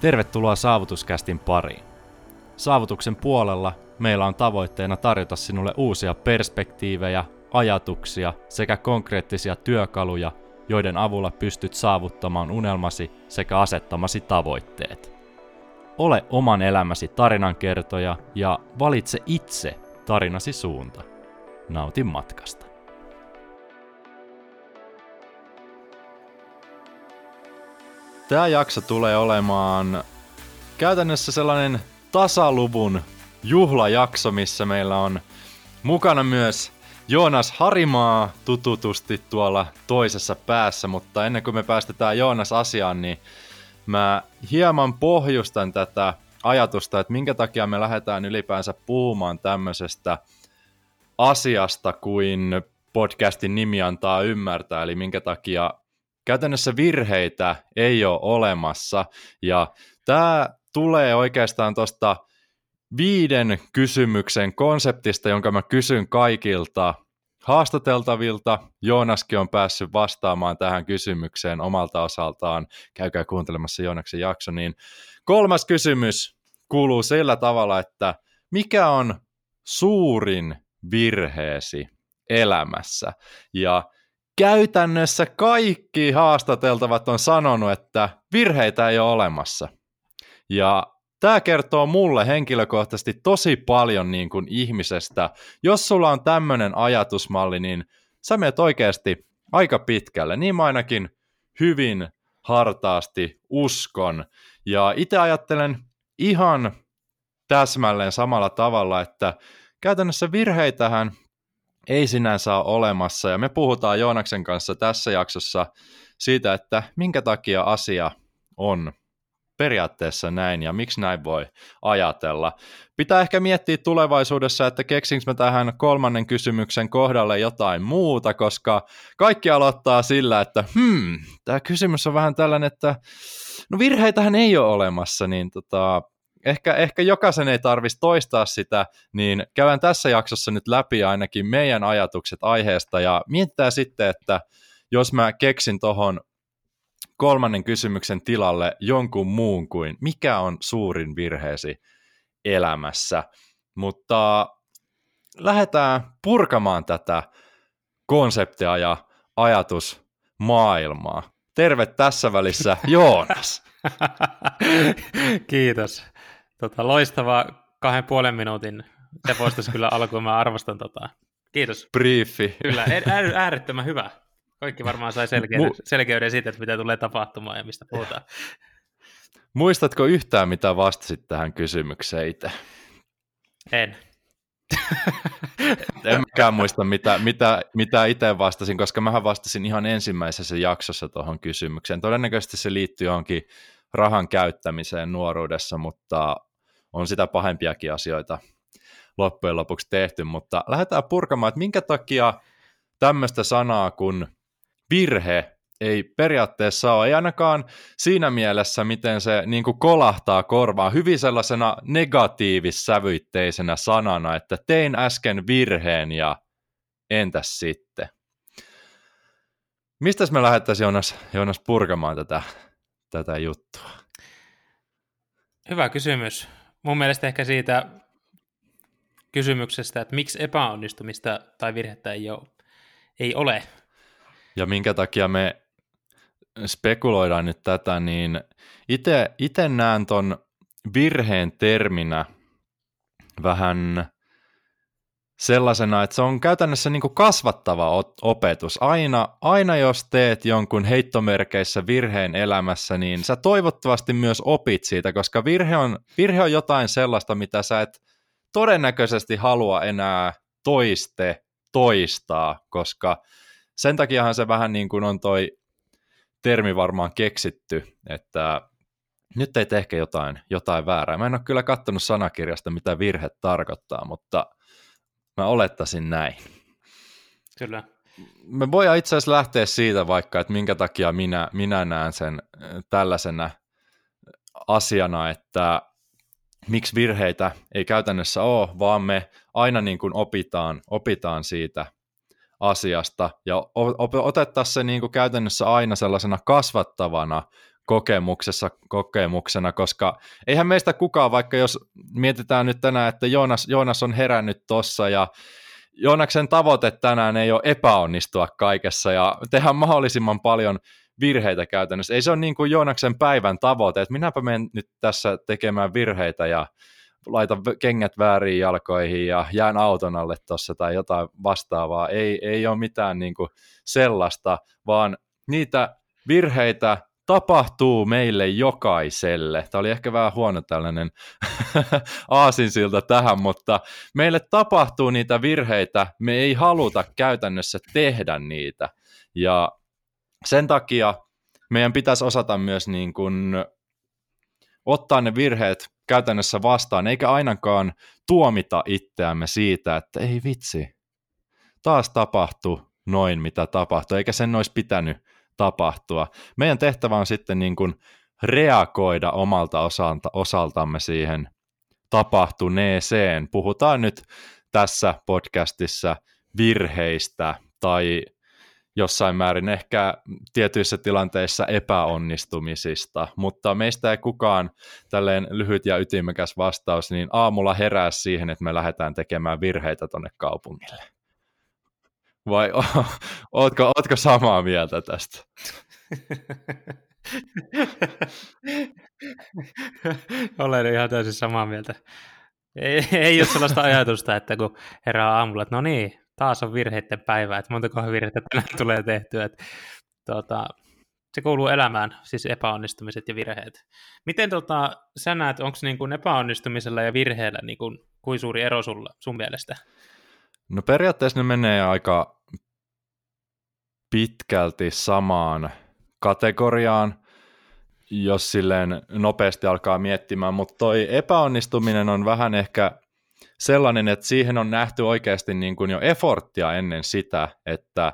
Tervetuloa Saavutuskästin pariin. Saavutuksen puolella meillä on tavoitteena tarjota sinulle uusia perspektiivejä, ajatuksia sekä konkreettisia työkaluja, joiden avulla pystyt saavuttamaan unelmasi sekä asettamasi tavoitteet. Ole oman elämäsi tarinankertoja ja valitse itse tarinasi suunta. Nautin matkasta. Tämä jakso tulee olemaan käytännössä sellainen tasaluvun juhlajakso, missä meillä on mukana myös Joonas Harimaa tututusti tuolla toisessa päässä, mutta ennen kuin me päästetään Joonas asiaan, niin mä hieman pohjustan tätä ajatusta, että minkä takia me lähdetään ylipäänsä puhumaan tämmöisestä asiasta kuin podcastin nimi antaa ymmärtää, eli minkä takia käytännössä virheitä ei ole olemassa, ja tämä tulee oikeastaan tuosta viiden kysymyksen konseptista, jonka mä kysyn kaikilta haastateltavilta. Joonaskin on päässyt vastaamaan tähän kysymykseen omalta osaltaan. Käykää kuuntelemassa Joonaksen jakso. Niin kolmas kysymys kuuluu sillä tavalla, että mikä on suurin virheesi elämässä? Ja käytännössä kaikki haastateltavat on sanonut, että virheitä ei ole olemassa. Ja tämä kertoo mulle henkilökohtaisesti tosi paljon niin kuin ihmisestä. Jos sulla on tämmöinen ajatusmalli, niin sä menet oikeasti aika pitkälle. Niin mä ainakin hyvin hartaasti uskon. Ja itse ajattelen ihan täsmälleen samalla tavalla, että käytännössä virheitähän ei sinänsä ole olemassa. Ja me puhutaan Joonaksen kanssa tässä jaksossa siitä, että minkä takia asia on periaatteessa näin ja miksi näin voi ajatella. Pitää ehkä miettiä tulevaisuudessa, että keksinkö mä tähän kolmannen kysymyksen kohdalle jotain muuta, koska kaikki aloittaa sillä, että hmm, tämä kysymys on vähän tällainen, että no virheitähän ei ole olemassa, niin tota, ehkä, ehkä jokaisen ei tarvitsisi toistaa sitä, niin käydään tässä jaksossa nyt läpi ainakin meidän ajatukset aiheesta ja miettää sitten, että jos mä keksin tuohon kolmannen kysymyksen tilalle jonkun muun kuin mikä on suurin virheesi elämässä. Mutta lähdetään purkamaan tätä konseptia ja ajatusmaailmaa. Terve tässä välissä, Joonas. Kiitos. Tota, loistava kahden puolen minuutin. Se poistaisi kyllä alkuun, mä arvostan tota. Kiitos. Briefi. Kyllä, äärettömän hyvä. Kaikki varmaan sai selkeyden, Mu- selkeyden siitä, että mitä tulee tapahtumaan ja mistä puhutaan. Muistatko yhtään, mitä vastasit tähän kysymykseen itse? En. en mäkään muista, mitä, mitä, mitä itse vastasin, koska mä vastasin ihan ensimmäisessä jaksossa tuohon kysymykseen. Todennäköisesti se liittyy johonkin rahan käyttämiseen nuoruudessa, mutta on sitä pahempiakin asioita loppujen lopuksi tehty. Mutta lähdetään purkamaan, että minkä takia tämmöistä sanaa kuin virhe ei periaatteessa ole, ei ainakaan siinä mielessä, miten se niin kuin kolahtaa korvaan, hyvin sellaisena negatiivissävyitteisenä sanana, että tein äsken virheen ja entäs sitten. Mistä me lähdettäisiin Jonas, Jonas purkamaan tätä, tätä juttua? Hyvä kysymys. Mun mielestä ehkä siitä kysymyksestä, että miksi epäonnistumista tai virhettä ei ole, ei ole, ja minkä takia me spekuloidaan nyt tätä, niin itse näen ton virheen terminä vähän sellaisena, että se on käytännössä niin kuin kasvattava opetus. Aina, aina jos teet jonkun heittomerkeissä virheen elämässä, niin sä toivottavasti myös opit siitä, koska virhe on, virhe on jotain sellaista, mitä sä et todennäköisesti halua enää toiste toistaa, koska sen takiahan se vähän niin kuin on toi termi varmaan keksitty, että nyt ei ehkä jotain, jotain väärää. Mä en ole kyllä katsonut sanakirjasta, mitä virhe tarkoittaa, mutta mä olettaisin näin. Kyllä. Me voidaan itse asiassa lähteä siitä vaikka, että minkä takia minä, minä näen sen äh, tällaisena asiana, että miksi virheitä ei käytännössä ole, vaan me aina niin kuin opitaan, opitaan siitä asiasta ja otettaisiin se niin kuin käytännössä aina sellaisena kasvattavana kokemuksessa, kokemuksena, koska eihän meistä kukaan, vaikka jos mietitään nyt tänään, että Joonas, Joonas on herännyt tossa ja Joonaksen tavoite tänään ei ole epäonnistua kaikessa ja tehdä mahdollisimman paljon virheitä käytännössä. Ei se ole niin kuin Joonaksen päivän tavoite, että minäpä menen nyt tässä tekemään virheitä ja laita kengät väärin jalkoihin ja jään auton alle tuossa tai jotain vastaavaa. Ei, ei ole mitään niin kuin sellaista, vaan niitä virheitä tapahtuu meille jokaiselle. Tämä oli ehkä vähän huono tällainen aasinsilta tähän, mutta meille tapahtuu niitä virheitä, me ei haluta käytännössä tehdä niitä. Ja sen takia meidän pitäisi osata myös niin kuin ottaa ne virheet käytännössä vastaan, eikä ainakaan tuomita itseämme siitä, että ei vitsi, taas tapahtuu noin, mitä tapahtuu, eikä sen olisi pitänyt tapahtua. Meidän tehtävä on sitten niin kuin reagoida omalta osalta, osaltamme siihen tapahtuneeseen. Puhutaan nyt tässä podcastissa virheistä tai jossain määrin ehkä tietyissä tilanteissa epäonnistumisista, mutta meistä ei kukaan tälleen lyhyt ja ytimekäs vastaus, niin aamulla herää siihen, että me lähdetään tekemään virheitä tonne kaupungille. Vai ootko, ootko samaa mieltä tästä? Olen ihan täysin samaa mieltä. Ei, ei ole sellaista ajatusta, että kun herää aamulla, että no niin, taas on virheiden päivä, että montako virhettä tänään tulee tehtyä. Että, tuota, se kuuluu elämään, siis epäonnistumiset ja virheet. Miten tota, sä näet, onko niin kuin epäonnistumisella ja virheellä niin kuin, kuin suuri ero sulla, sun mielestä? No periaatteessa ne menee aika pitkälti samaan kategoriaan, jos silleen nopeasti alkaa miettimään, mutta toi epäonnistuminen on vähän ehkä sellainen, että siihen on nähty oikeasti niin kuin jo efforttia ennen sitä, että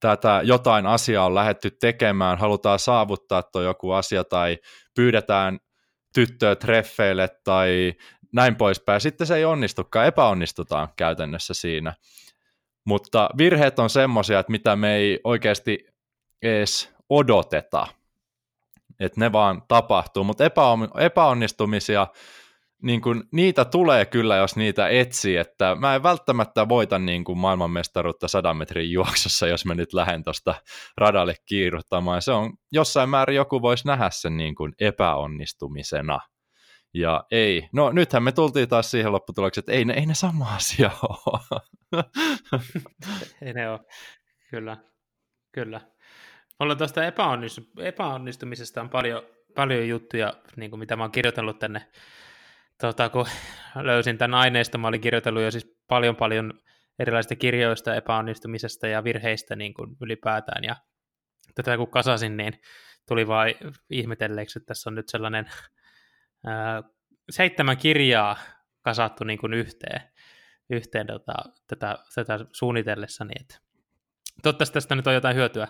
tätä jotain asiaa on lähetty tekemään, halutaan saavuttaa tuo joku asia tai pyydetään tyttöä treffeille tai näin poispäin. Sitten se ei onnistukaan, epäonnistutaan käytännössä siinä. Mutta virheet on semmoisia, että mitä me ei oikeasti edes odoteta, että ne vaan tapahtuu, mutta epäonnistumisia niin kuin, niitä tulee kyllä, jos niitä etsii, että mä en välttämättä voita niin kuin maailmanmestaruutta sadan metrin juoksussa, jos mä nyt lähden tuosta radalle kiiruttamaan. Se on jossain määrin joku voisi nähdä sen niin kuin epäonnistumisena. Ja ei, no nythän me tultiin taas siihen lopputulokseen, että ei ne, ei ne sama asia ole. ei ne ole, kyllä, kyllä. Mulla tuosta epäonnistu- epäonnistumisesta on paljon, paljon juttuja, niin kuin mitä mä oon kirjoitellut tänne. Tota, kun löysin tämän aineiston, mä olin kirjoitellut jo siis paljon paljon erilaisista kirjoista epäonnistumisesta ja virheistä niin kuin ylipäätään, ja tätä kun kasasin, niin tuli vain ihmetelleeksi, että tässä on nyt sellainen seitsemän kirjaa kasattu niin kuin yhteen, yhteen tota, tätä, tätä suunnitellessani, että toivottavasti tästä nyt on jotain hyötyä.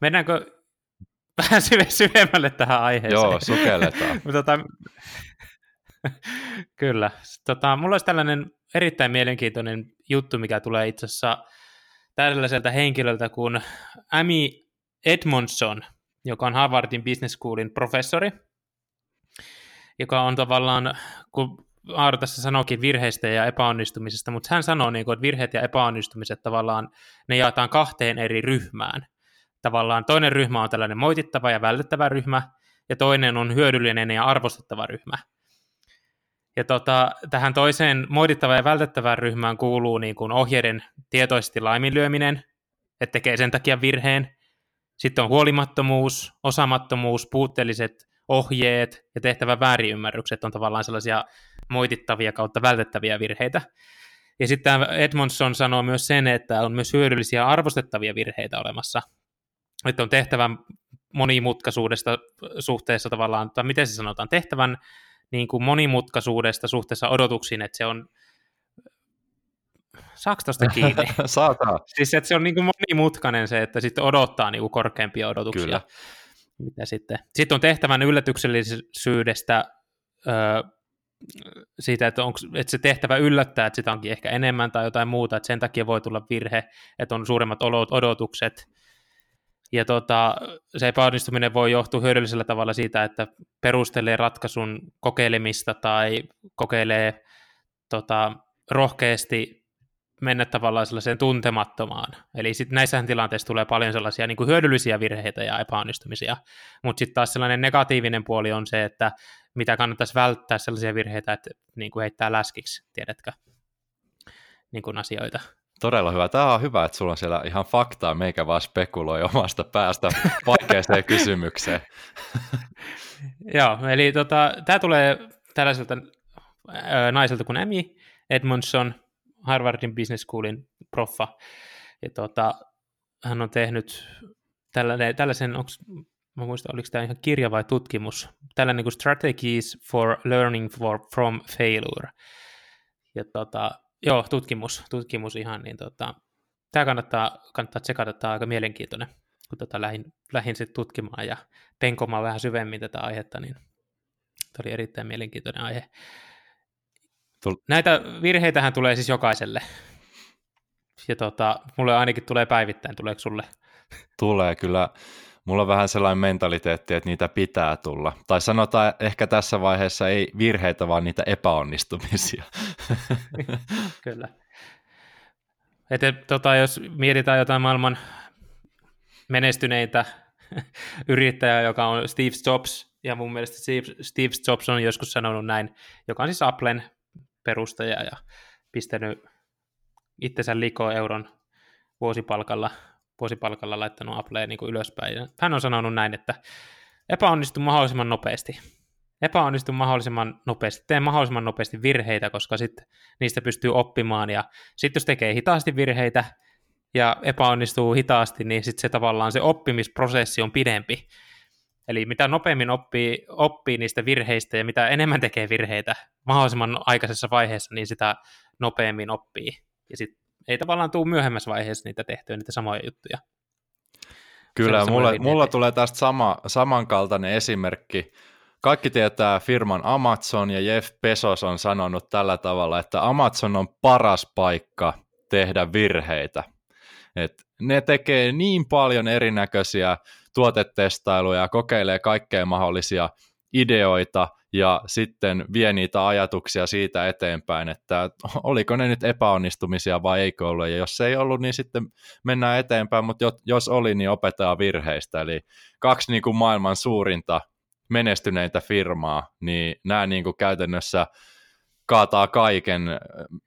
Mennäänkö vähän syvemmälle tähän aiheeseen? Joo, sukelletaan. tota, Kyllä. Tota, mulla olisi tällainen erittäin mielenkiintoinen juttu, mikä tulee itse asiassa tällaiselta henkilöltä kuin Amy Edmondson, joka on Harvardin Business Schoolin professori, joka on tavallaan, kun Aaro tässä sanoikin virheistä ja epäonnistumisesta, mutta hän sanoo, niin kuin, että virheet ja epäonnistumiset tavallaan, ne jaetaan kahteen eri ryhmään. Tavallaan toinen ryhmä on tällainen moitittava ja vältettävä ryhmä, ja toinen on hyödyllinen ja arvostettava ryhmä. Ja tota, tähän toiseen moitittavaan ja vältettävään ryhmään kuuluu niin kuin ohjeiden tietoisesti laiminlyöminen, että tekee sen takia virheen. Sitten on huolimattomuus, osamattomuus, puutteelliset ohjeet ja tehtävä väärinymmärrykset on tavallaan sellaisia moitittavia kautta vältettäviä virheitä. Ja sitten Edmondson sanoo myös sen, että on myös hyödyllisiä arvostettavia virheitä olemassa. Että on tehtävän monimutkaisuudesta suhteessa tavallaan, tai miten se sanotaan, tehtävän niin kuin monimutkaisuudesta suhteessa odotuksiin, että se on Saako tuosta kiinni? Saataan. Siis että se on niin kuin monimutkainen se, että sitten odottaa niin kuin korkeampia odotuksia. Kyllä. Mitä sitten. sitten on tehtävän yllätyksellisyydestä öö, siitä, että, onko, että se tehtävä yllättää, että sitä onkin ehkä enemmän tai jotain muuta, että sen takia voi tulla virhe, että on suuremmat odotukset. Ja tota, se epäonnistuminen voi johtua hyödyllisellä tavalla siitä, että perustelee ratkaisun kokeilemista tai kokeilee tota, rohkeasti mennä tavallaan sellaiseen tuntemattomaan. Eli sit näissähän tilanteissa tulee paljon sellaisia niin kuin hyödyllisiä virheitä ja epäonnistumisia, mutta sitten taas sellainen negatiivinen puoli on se, että mitä kannattaisi välttää sellaisia virheitä, että niin kuin heittää läskiksi, tiedätkö, niin kuin asioita. Todella hyvä. Tämä on hyvä, että sulla on siellä ihan faktaa, meikä vaan spekuloi omasta päästä vaikeaseen kysymykseen. Joo, eli tota, tämä tulee tällaiselta ää, naiselta kuin Amy Edmondson, Harvardin Business Schoolin proffa. Ja tota, hän on tehnyt tällainen, tällaisen, onks, mä muistan, oliko tämä ihan kirja vai tutkimus, tällainen kuin Strategies for Learning for, from Failure. Ja tota, joo, tutkimus, tutkimus ihan, niin tota, tämä kannattaa, kannattaa tsekata, tämä on aika mielenkiintoinen, kun tota lähdin, lähdin sitten tutkimaan ja penkomaan vähän syvemmin tätä aihetta, niin tämä oli erittäin mielenkiintoinen aihe. Näitä virheitähän tulee siis jokaiselle. Ja tota, mulle ainakin tulee päivittäin, tuleeko sulle? Tulee kyllä. Mulla on vähän sellainen mentaliteetti, että niitä pitää tulla. Tai sanotaan ehkä tässä vaiheessa ei virheitä, vaan niitä epäonnistumisia. kyllä. Et, et, tota, jos mietitään jotain maailman menestyneitä yrittäjää, joka on Steve Jobs, ja mun mielestä Steve, Steve Jobs on joskus sanonut näin, joka on siis Applen perustaja ja pistänyt itsensä likoon euron vuosipalkalla, vuosipalkalla laittanut Appleen niin ylöspäin. Ja hän on sanonut näin, että epäonnistu mahdollisimman nopeasti. Epäonnistu mahdollisimman nopeasti. Tee mahdollisimman nopeasti virheitä, koska sit niistä pystyy oppimaan. Ja sitten jos tekee hitaasti virheitä ja epäonnistuu hitaasti, niin sitten se tavallaan se oppimisprosessi on pidempi. Eli mitä nopeammin oppii, oppii niistä virheistä ja mitä enemmän tekee virheitä mahdollisimman aikaisessa vaiheessa, niin sitä nopeammin oppii. Ja sitten ei tavallaan tule myöhemmässä vaiheessa niitä tehtyä, niitä samoja juttuja. Kyllä, mulla, mulla tulee tästä sama, samankaltainen esimerkki. Kaikki tietää firman Amazon ja Jeff Bezos on sanonut tällä tavalla, että Amazon on paras paikka tehdä virheitä. Et ne tekee niin paljon erinäköisiä tuotetestailuja ja kokeilee kaikkea mahdollisia ideoita ja sitten vie niitä ajatuksia siitä eteenpäin, että oliko ne nyt epäonnistumisia vai eikö ollut, ja jos ei ollut, niin sitten mennään eteenpäin, mutta jos oli, niin opetaan virheistä, eli kaksi niin kuin maailman suurinta menestyneitä firmaa, niin nämä niin kuin käytännössä kaataa kaiken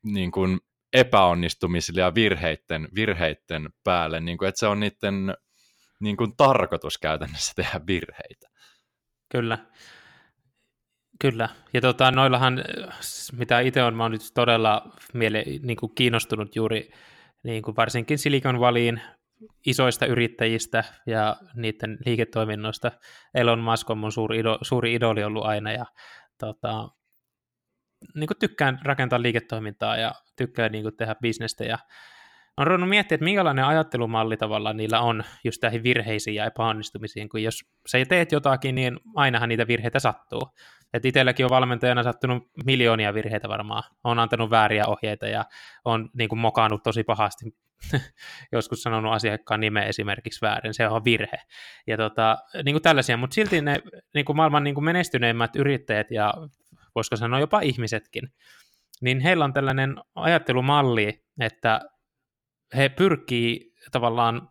niin kuin epäonnistumisille ja virheiden, virheiden päälle, niin kuin, että se on niiden niin kuin tarkoitus käytännössä tehdä virheitä. Kyllä. Kyllä, ja tota, noillahan, mitä itse olen, olen nyt todella miele, niin kuin kiinnostunut juuri niin kuin varsinkin Silicon Valleyin isoista yrittäjistä ja niiden liiketoiminnoista. Elon Musk on mun suuri, ido, suuri idoli ollut aina ja tota, niin kuin tykkään rakentaa liiketoimintaa ja tykkään niin kuin tehdä bisnestä ja on ruvennut miettiä, että minkälainen ajattelumalli tavallaan niillä on just näihin virheisiin ja epäonnistumisiin, kun jos sä teet jotakin, niin ainahan niitä virheitä sattuu. Et itselläkin on valmentajana sattunut miljoonia virheitä varmaan. On antanut vääriä ohjeita ja on niin kuin mokannut tosi pahasti. Joskus sanonut asiakkaan nimeä esimerkiksi väärin, se on virhe. Ja tota, niin kuin tällaisia, mutta silti ne niin kuin maailman niin kuin menestyneimmät yrittäjät ja voisiko sanoa jopa ihmisetkin, niin heillä on tällainen ajattelumalli, että he pyrkii tavallaan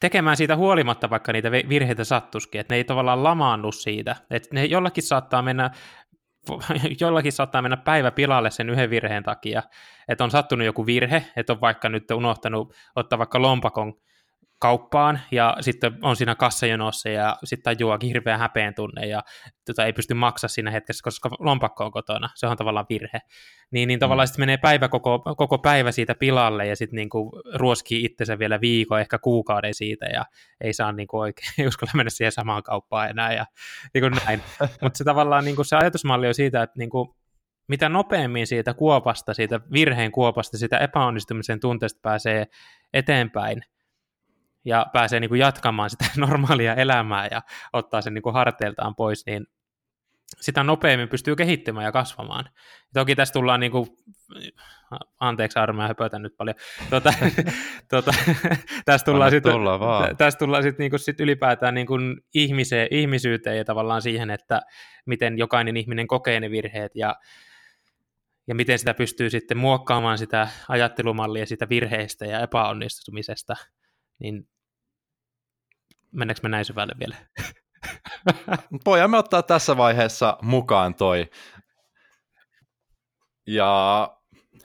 tekemään siitä huolimatta, vaikka niitä virheitä sattuskin, että ne ei tavallaan lamaannu siitä, että ne jollakin saattaa mennä jollakin saattaa mennä päivä pilalle sen yhden virheen takia, että on sattunut joku virhe, että on vaikka nyt unohtanut ottaa vaikka lompakon kauppaan ja sitten on siinä kassajonossa ja sitten tajuaa hirveän häpeen tunne ja tota, ei pysty maksaa siinä hetkessä, koska lompakko on kotona. Se on tavallaan virhe. Niin, niin tavallaan mm. sitten menee päivä koko, koko päivä siitä pilalle ja sitten niinku ruoskii itsensä vielä viikon, ehkä kuukauden siitä ja ei saa niinku oikein uskalla mennä siihen samaan kauppaan enää ja niinku näin. Mutta se tavallaan niinku se ajatusmalli on siitä, että niinku, mitä nopeammin siitä kuopasta, siitä virheen kuopasta, siitä epäonnistumisen tunteesta pääsee eteenpäin, ja pääsee niin kuin jatkamaan sitä normaalia elämää ja ottaa sen niin kuin harteiltaan pois, niin sitä nopeammin pystyy kehittymään ja kasvamaan. Toki tässä tullaan, niin kuin, anteeksi Arma, höpötän nyt paljon, tuota, tuota, tässä tullaan sitten tästä tullaan sit, niin sit ylipäätään niin kuin ihmiseen, ihmisyyteen ja tavallaan siihen, että miten jokainen ihminen kokee ne virheet ja, ja miten sitä pystyy sitten muokkaamaan sitä ajattelumallia sitä virheistä ja epäonnistumisesta, niin mennäänkö me näin syvälle vielä? Voimme ottaa tässä vaiheessa mukaan toi ja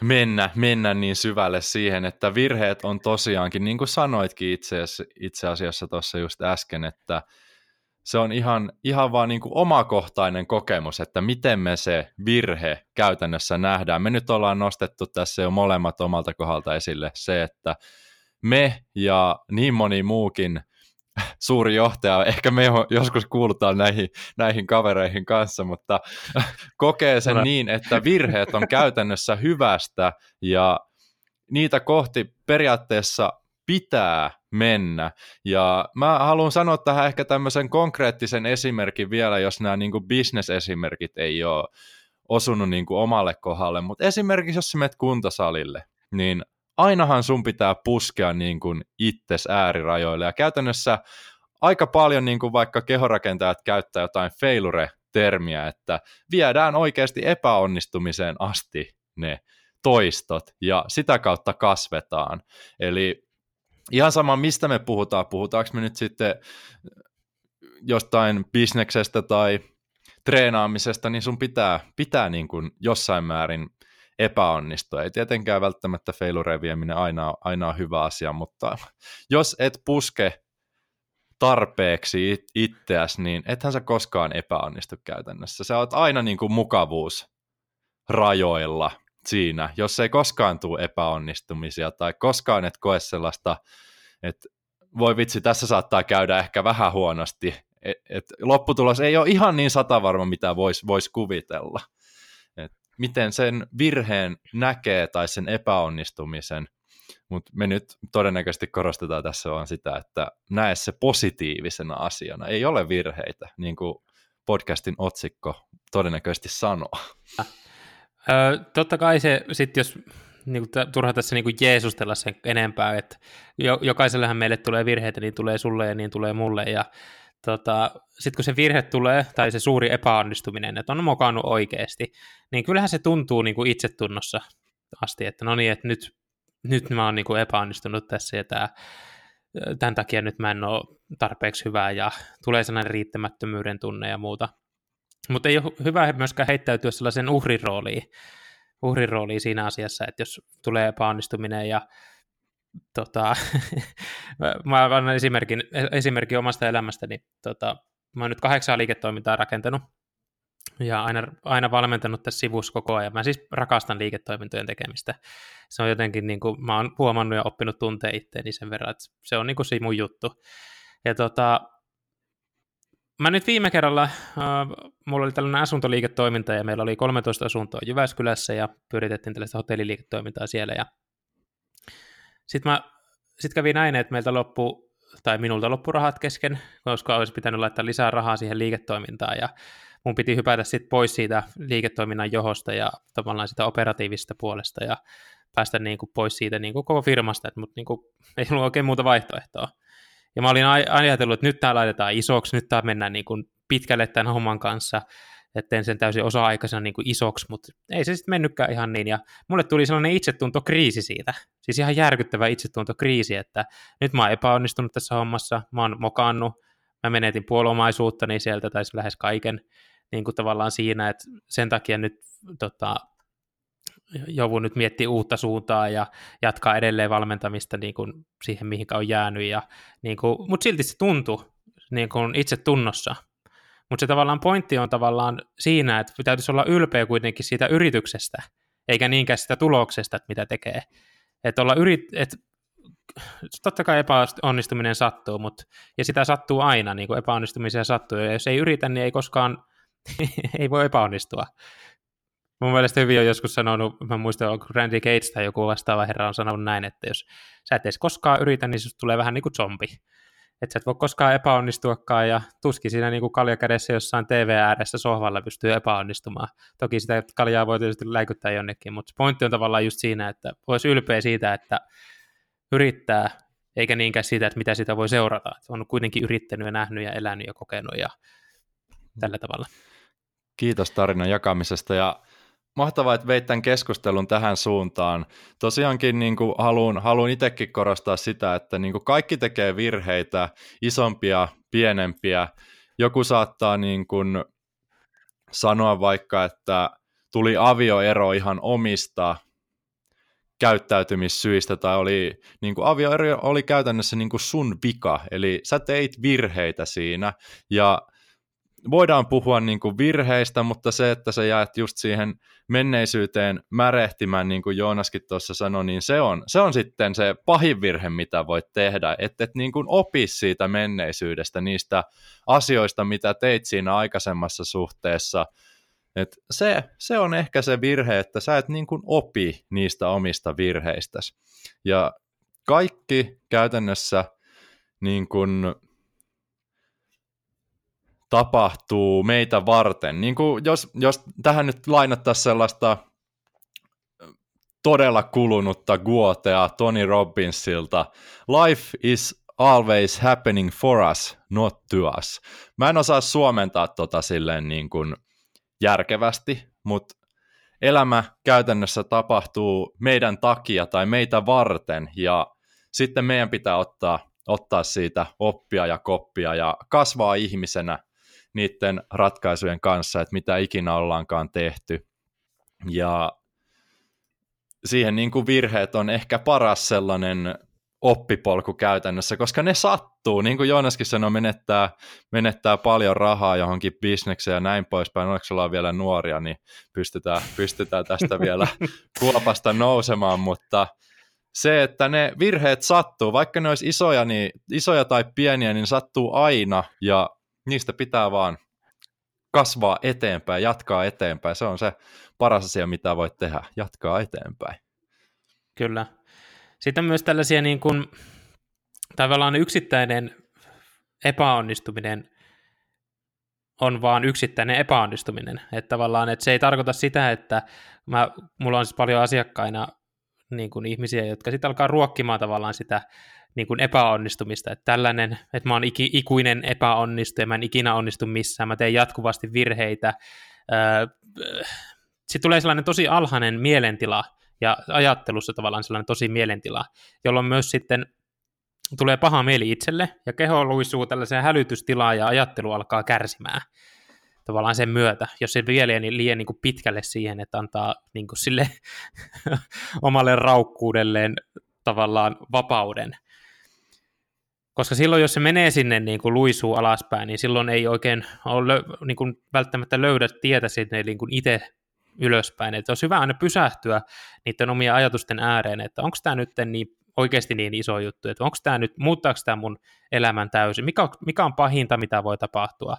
mennä, mennä niin syvälle siihen, että virheet on tosiaankin, niin kuin sanoitkin itse, itse asiassa tuossa just äsken, että se on ihan, ihan vaan niin kuin omakohtainen kokemus, että miten me se virhe käytännössä nähdään. Me nyt ollaan nostettu tässä jo molemmat omalta kohdalta esille se, että me ja niin moni muukin suuri johtaja, ehkä me joskus kuulutaan näihin, näihin kavereihin kanssa, mutta kokee sen niin, että virheet on käytännössä hyvästä ja niitä kohti periaatteessa pitää mennä. Ja mä haluan sanoa tähän ehkä tämmöisen konkreettisen esimerkin vielä, jos nämä niin kuin bisnesesimerkit ei ole osunut niin kuin omalle kohdalle, mutta esimerkiksi jos sä menet kuntosalille, niin ainahan sun pitää puskea niin kuin itses äärirajoille. Ja käytännössä aika paljon niin kuin vaikka kehorakentajat käyttää jotain failure-termiä, että viedään oikeasti epäonnistumiseen asti ne toistot ja sitä kautta kasvetaan. Eli ihan sama, mistä me puhutaan, puhutaanko me nyt sitten jostain bisneksestä tai treenaamisesta, niin sun pitää, pitää niin kuin jossain määrin epäonnistua. Ei tietenkään välttämättä failureen vieminen aina, aina on hyvä asia, mutta jos et puske tarpeeksi itseäsi, niin ethän sä koskaan epäonnistu käytännössä. Sä oot aina niin kuin mukavuus rajoilla siinä, jos ei koskaan tule epäonnistumisia tai koskaan et koe sellaista, että voi vitsi, tässä saattaa käydä ehkä vähän huonosti, et, et lopputulos ei ole ihan niin satavarma, mitä voisi vois kuvitella miten sen virheen näkee tai sen epäonnistumisen, mutta me nyt todennäköisesti korostetaan tässä vaan sitä, että näe se positiivisena asiana. Ei ole virheitä, niin kuin podcastin otsikko todennäköisesti sanoo. Ö, totta kai se sitten, jos niin turha tässä niin jeesustella sen enempää, että jo, jokaisellehan meille tulee virheitä, niin tulee sulle ja niin tulee mulle, ja tota, sitten kun se virhe tulee, tai se suuri epäonnistuminen, että on mokannut oikeasti, niin kyllähän se tuntuu niin kuin itsetunnossa asti, että no niin, että nyt, nyt mä oon niin kuin epäonnistunut tässä, ja tää, tämän takia nyt mä en ole tarpeeksi hyvää, ja tulee sellainen riittämättömyyden tunne ja muuta. Mutta ei ole hyvä myöskään heittäytyä sellaisen uhrin rooliin, uhrin rooliin siinä asiassa, että jos tulee epäonnistuminen ja tota, mä annan esimerkin, esimerkin omasta elämästäni. Tota, mä oon nyt kahdeksan liiketoimintaa rakentanut ja aina, aina valmentanut tässä sivussa koko ajan. Mä siis rakastan liiketoimintojen tekemistä. Se on jotenkin, niin kuin, mä oon huomannut ja oppinut tuntea itteeni sen verran, että se on niin kuin se mun juttu. Ja tota, mä nyt viime kerralla, äh, mulla oli tällainen asuntoliiketoiminta ja meillä oli 13 asuntoa Jyväskylässä ja pyritettiin tällaista hotelliliiketoimintaa siellä ja sitten mä sit kävi näin, että meiltä loppu, tai minulta loppu rahat kesken, koska olisi pitänyt laittaa lisää rahaa siihen liiketoimintaan, ja mun piti hypätä sitten pois siitä liiketoiminnan johosta ja tavallaan sitä operatiivisesta puolesta, ja päästä niin kuin pois siitä niin kuin koko firmasta, että, mutta niin kuin, ei ollut oikein muuta vaihtoehtoa. Ja mä olin ajatellut, että nyt tämä laitetaan isoksi, nyt tämä mennään niin kuin pitkälle tämän homman kanssa, että sen täysin osa-aikaisena niin kuin isoksi, mutta ei se sitten mennytkään ihan niin, ja mulle tuli sellainen itsetuntokriisi siitä, siis ihan järkyttävä itsetuntokriisi, että nyt mä oon epäonnistunut tässä hommassa, mä oon mokannut, mä menetin puolomaisuuttani sieltä, tai lähes kaiken, niin kuin tavallaan siinä, että sen takia nyt tota, joudun nyt miettiä uutta suuntaa ja jatkaa edelleen valmentamista niin kuin siihen, mihin on jäänyt, ja, niin kuin, mutta silti se tuntui niin kuin itse tunnossa, mutta se tavallaan pointti on tavallaan siinä, että täytyisi olla ylpeä kuitenkin siitä yrityksestä, eikä niinkään sitä tuloksesta, että mitä tekee. Että olla yrit, et, totta kai epäonnistuminen sattuu, mutta, ja sitä sattuu aina, niin kuin epäonnistumisia sattuu, ja jos ei yritä, niin ei koskaan, ei voi epäonnistua. Mun mielestä hyvin on joskus sanonut, mä muistan, onko Randy Gates tai joku vastaava herra on sanonut näin, että jos sä et edes koskaan yritä, niin susta tulee vähän niin kuin zombi että sä et voi koskaan epäonnistuakaan ja tuski siinä niin kuin kaljakädessä jossain TV ääressä sohvalla pystyy epäonnistumaan. Toki sitä kaljaa voi tietysti läikyttää jonnekin, mutta pointti on tavallaan just siinä, että olisi ylpeä siitä, että yrittää, eikä niinkään siitä, että mitä sitä voi seurata. Että on kuitenkin yrittänyt ja nähnyt ja elänyt ja kokenut ja tällä tavalla. Kiitos tarinan jakamisesta ja mahtavaa, että veit tämän keskustelun tähän suuntaan. Tosiaankin niin haluan, haluan itsekin korostaa sitä, että niin kuin kaikki tekee virheitä, isompia, pienempiä. Joku saattaa niin kuin sanoa vaikka, että tuli avioero ihan omista käyttäytymissyistä tai oli, niin kuin avioero oli käytännössä niin kuin sun vika, eli sä teit virheitä siinä ja voidaan puhua niin kuin virheistä, mutta se, että sä jäät just siihen menneisyyteen märehtimään, niin kuin Joonaskin tuossa sanoi, niin se on, se on sitten se pahin virhe, mitä voit tehdä, että et niin kuin opi siitä menneisyydestä, niistä asioista, mitä teit siinä aikaisemmassa suhteessa, et se, se on ehkä se virhe, että sä et niin kuin opi niistä omista virheistäsi. Ja kaikki käytännössä niin kuin tapahtuu meitä varten. Niin kuin jos, jos tähän nyt lainattaisiin sellaista todella kulunutta guotea Tony Robbinsilta, life is always happening for us, not to us. Mä en osaa suomentaa tota silleen niin kuin järkevästi, mutta elämä käytännössä tapahtuu meidän takia tai meitä varten, ja sitten meidän pitää ottaa, ottaa siitä oppia ja koppia ja kasvaa ihmisenä niiden ratkaisujen kanssa, että mitä ikinä ollaankaan tehty. Ja siihen niin kuin virheet on ehkä paras sellainen oppipolku käytännössä, koska ne sattuu, niin kuin Joonaskin sanoi, menettää, menettää paljon rahaa johonkin bisnekseen ja näin poispäin, onneksi ollaan vielä nuoria, niin pystytään, pystytään tästä vielä kuopasta nousemaan, mutta se, että ne virheet sattuu, vaikka ne olisi isoja, niin, isoja tai pieniä, niin sattuu aina, ja niistä pitää vaan kasvaa eteenpäin, jatkaa eteenpäin. Se on se paras asia, mitä voit tehdä, jatkaa eteenpäin. Kyllä. Sitten myös tällaisia niin kuin, tavallaan yksittäinen epäonnistuminen on vaan yksittäinen epäonnistuminen. Että tavallaan, että se ei tarkoita sitä, että mä, mulla on siis paljon asiakkaina niin kuin ihmisiä, jotka sitten alkaa ruokkimaan tavallaan sitä niin kuin epäonnistumista, että tällainen, että mä oon iki, ikuinen epäonnistuja, mä en ikinä onnistu missään, mä teen jatkuvasti virheitä. Sitten tulee sellainen tosi alhainen mielentila, ja ajattelussa tavallaan sellainen tosi mielentila, jolloin myös sitten tulee paha mieli itselle, ja keho luisuu tällaiseen hälytystilaan, ja ajattelu alkaa kärsimään tavallaan sen myötä, jos se vie niin liian niin kuin pitkälle siihen, että antaa niin kuin sille omalle raukkuudelleen tavallaan vapauden, koska silloin, jos se menee sinne niin kuin luisuu alaspäin, niin silloin ei oikein ole niin kuin välttämättä löydä tietä sinne niin kuin itse ylöspäin. Että olisi hyvä aina pysähtyä niiden omien ajatusten ääreen, että onko tämä nyt niin oikeasti niin iso juttu, että onko tämä nyt, muuttaako tämä mun elämän täysin, mikä on, mikä on pahinta, mitä voi tapahtua,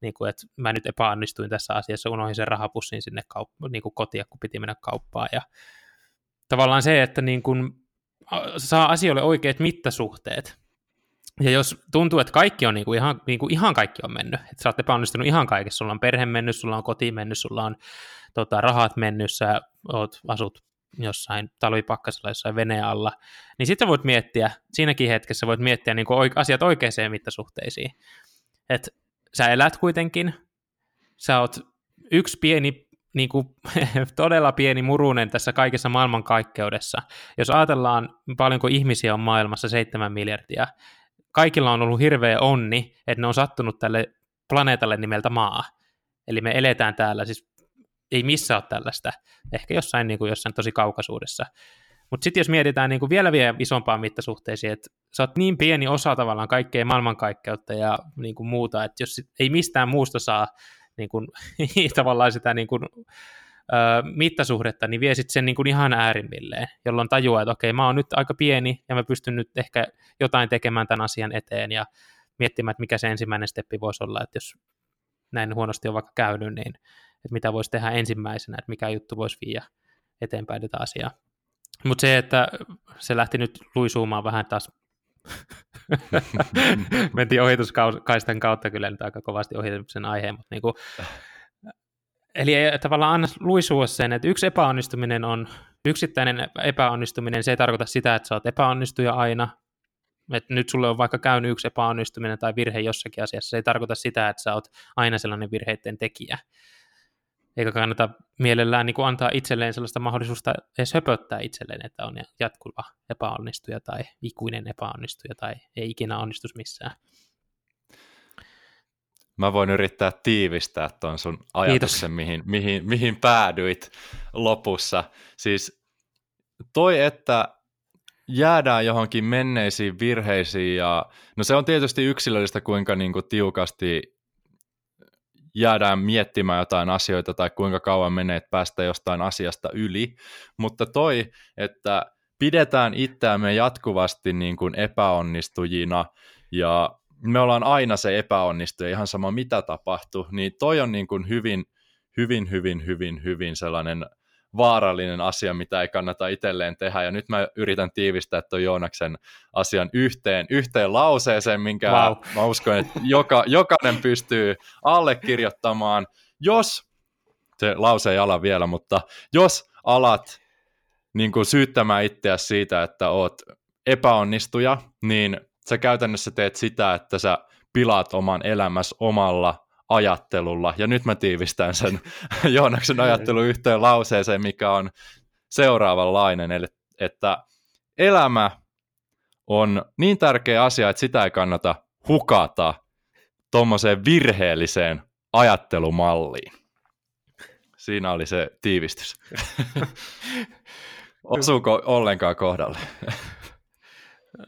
niin kuin, että mä nyt epäonnistuin tässä asiassa, unohdin sen rahapussin sinne kaup- niin kuin kotia, kun piti mennä kauppaan, ja tavallaan se, että niin kuin, saa asioille oikeat mittasuhteet, ja jos tuntuu, että kaikki on niin kuin ihan, niin kuin ihan kaikki on mennyt, että sä oot epäonnistunut ihan kaikessa, sulla on perhe mennyt, sulla on koti mennyt, sulla on tota, rahat mennyt, sä oot, asut jossain talvipakkasella jossain veneen alla, niin sitten voit miettiä, siinäkin hetkessä voit miettiä niin kuin asiat oikeaan mittasuhteisiin. Että sä elät kuitenkin, sä oot yksi pieni, niin kuin, todella pieni murunen tässä kaikessa maailmankaikkeudessa. Jos ajatellaan, paljonko ihmisiä on maailmassa, seitsemän miljardia, kaikilla on ollut hirveä onni, että ne on sattunut tälle planeetalle nimeltä Maa. Eli me eletään täällä, siis ei missä ole tällaista, ehkä jossain, niin kuin jossain tosi kaukaisuudessa. Mutta sitten jos mietitään niin kuin vielä vielä isompaan mittasuhteisiin, että sä oot niin pieni osa tavallaan kaikkea maailmankaikkeutta ja niin kuin muuta, että jos ei mistään muusta saa niin kuin, tavallaan sitä niin kuin, mittasuhdetta, niin vie sitten sen niin kuin ihan äärimmilleen, jolloin tajuaa, että okei, mä oon nyt aika pieni ja mä pystyn nyt ehkä jotain tekemään tämän asian eteen ja miettimään, että mikä se ensimmäinen steppi voisi olla, että jos näin huonosti on vaikka käynyt, niin että mitä voisi tehdä ensimmäisenä, että mikä juttu voisi viiä eteenpäin tätä asiaa. Mutta se, että se lähti nyt luisuumaan vähän taas Mentiin ohituskaistan kautta kyllä nyt aika kovasti ohituksen aiheen, mutta niin kuin, eli ei tavallaan anna luisua sen, että yksi epäonnistuminen on, yksittäinen epäonnistuminen, se ei tarkoita sitä, että sä oot epäonnistuja aina, että nyt sulle on vaikka käynyt yksi epäonnistuminen tai virhe jossakin asiassa, se ei tarkoita sitä, että sä oot aina sellainen virheiden tekijä. Eikä kannata mielellään niin kuin antaa itselleen sellaista mahdollisuutta edes höpöttää itselleen, että on jatkuva epäonnistuja tai ikuinen epäonnistuja tai ei ikinä onnistus missään. Mä voin yrittää tiivistää tuon sun ajatuksen, mihin, mihin, mihin päädyit lopussa. Siis toi, että jäädään johonkin menneisiin virheisiin ja no se on tietysti yksilöllistä, kuinka niin kuin tiukasti jäädään miettimään jotain asioita tai kuinka kauan menee, että päästä jostain asiasta yli, mutta toi, että pidetään itseämme jatkuvasti niin kuin epäonnistujina ja me ollaan aina se epäonnistuja, ihan sama mitä tapahtuu, niin toi on niin kuin hyvin, hyvin, hyvin, hyvin, hyvin sellainen vaarallinen asia, mitä ei kannata itselleen tehdä. Ja nyt mä yritän tiivistää tuon Joonaksen asian yhteen, yhteen lauseeseen, minkä wow. mä uskon, että joka, jokainen pystyy allekirjoittamaan, jos, se lause ei ala vielä, mutta jos alat niin kuin syyttämään itseäsi siitä, että oot epäonnistuja, niin sä käytännössä teet sitä, että sä pilaat oman elämässä omalla ajattelulla. Ja nyt mä tiivistän sen Joonaksen ajattelu yhteen lauseeseen, mikä on seuraavanlainen, eli että elämä on niin tärkeä asia, että sitä ei kannata hukata tuommoiseen virheelliseen ajattelumalliin. Siinä oli se tiivistys. Osuuko ollenkaan kohdalle?